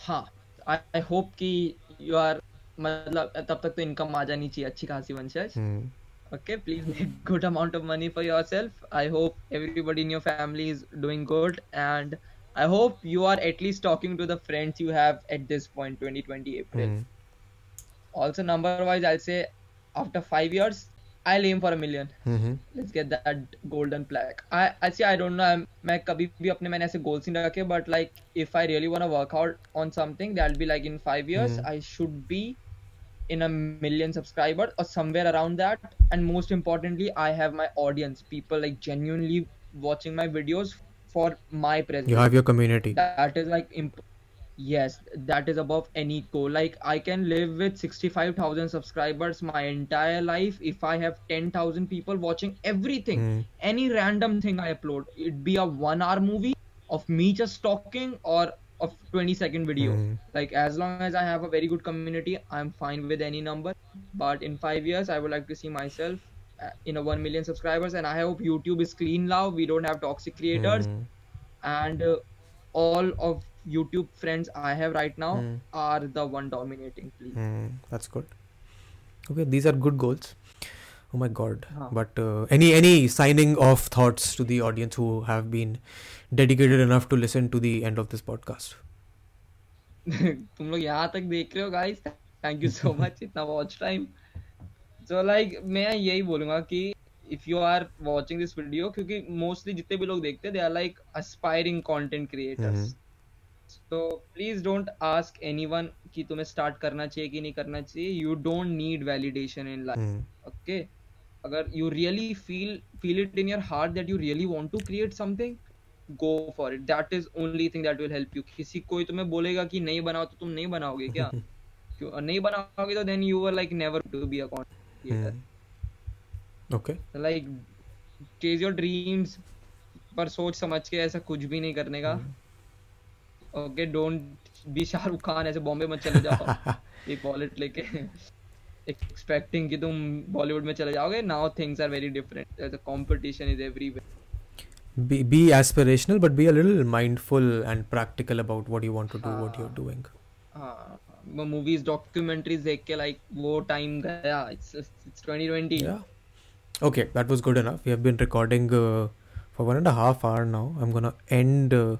हाँ आई होप कि you are मतलब तब तक तो इनकम आ जानी चाहिए अच्छी खासी वंशज okay please make good amount of money for your self I hope everybody in your family is doing good and I hope you are at least talking to the friends you have at this point twenty twenty April also number wise I say after five years I am for a million let's get that golden plaque I I see I don't know I मैं कभी भी अपने मैंने ऐसे goals नहीं रखे but like if I really want work out on something that be like in five years I should be in a million subscribers or somewhere around that and most importantly i have my audience people like genuinely watching my videos for my presence You have your community. that is like imp- yes that is above any goal like i can live with 65000 subscribers my entire life if i have 10000 people watching everything Mm. any random thing i upload it be a one hour movie of me just talking or of 20 second video Mhm. like as long as i have a very good community i'm fine with any number but in 5 years i would like to see myself uh, in a 1 million subscribers and i hope youtube is clean now we don't have toxic creators Mm. and uh, all of youtube friends i have right now Mm. are the one dominating please Mm. That's good. Okay, these are good goals. Oh my god. Huh. But uh, any any signing off thoughts to the audience who have been dedicated enough to listen to the end of this podcast? तुम लोग यहाँ तक देख रहे हो guys thank you so much इतना watch time so like मैं यही बोलूँगा कि if you are watching this video क्योंकि मोस्टली जितने भी लोग देखते हैं they are like aspiring content creators तो प्लीज़ डोंट आस्क एनीवन कि तुम्हें स्टार्ट करना चाहिए कि नहीं करना चाहिए. You don't need validation in life. Okay अगर you really feel feel it in your heart that you really want to create something go for it that is only thing that will help you किसी कोई तुम्हें बोलेगा कि नहीं बनाओ तो तुम नहीं बनाओगे क्या? क्यों? नहीं बनाओगे तो then you are like never to be a Mm. Like chase your dreams पर सोच समझ के ऐसा कुछ भी नहीं करने का। Okay don't be Shahrukh Khan ऐसे बॉम्बे मत चले जाओ। एक वॉलेट लेके। एक्सपेक्टिंग कि तुम बॉलीवुड में चले जाओगे now things are very different competition is everywhere be, be aspirational but be a little mindful and practical about what you want to do what you're doing हाँ मूवीज़ डॉक्यूमेंट्रीज देख के like वो time गया it's it's 2020 yeah okay that was good enough we have been recording uh, for one and a half hour now i'm gonna end uh,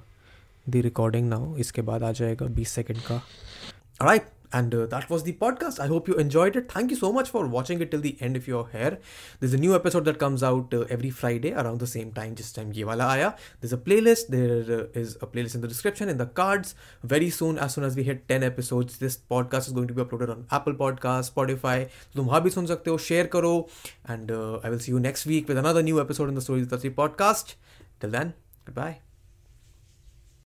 the recording now इसके बाद आ जाएगा 20 second का alright and uh, that was the podcast i hope you enjoyed it thank you so much for watching it till the end if you're here there's a new episode that comes out uh, every friday around the same time just time ye wala aaya there's a playlist there uh, is a playlist in the description in the cards very soon as soon as we hit 10 episodes this podcast is going to be uploaded on apple podcast spotify तुम वहाँ भी सुन सकते हो share करो and uh, i will see you next week with another new episode in the stories That's the podcast till then goodbye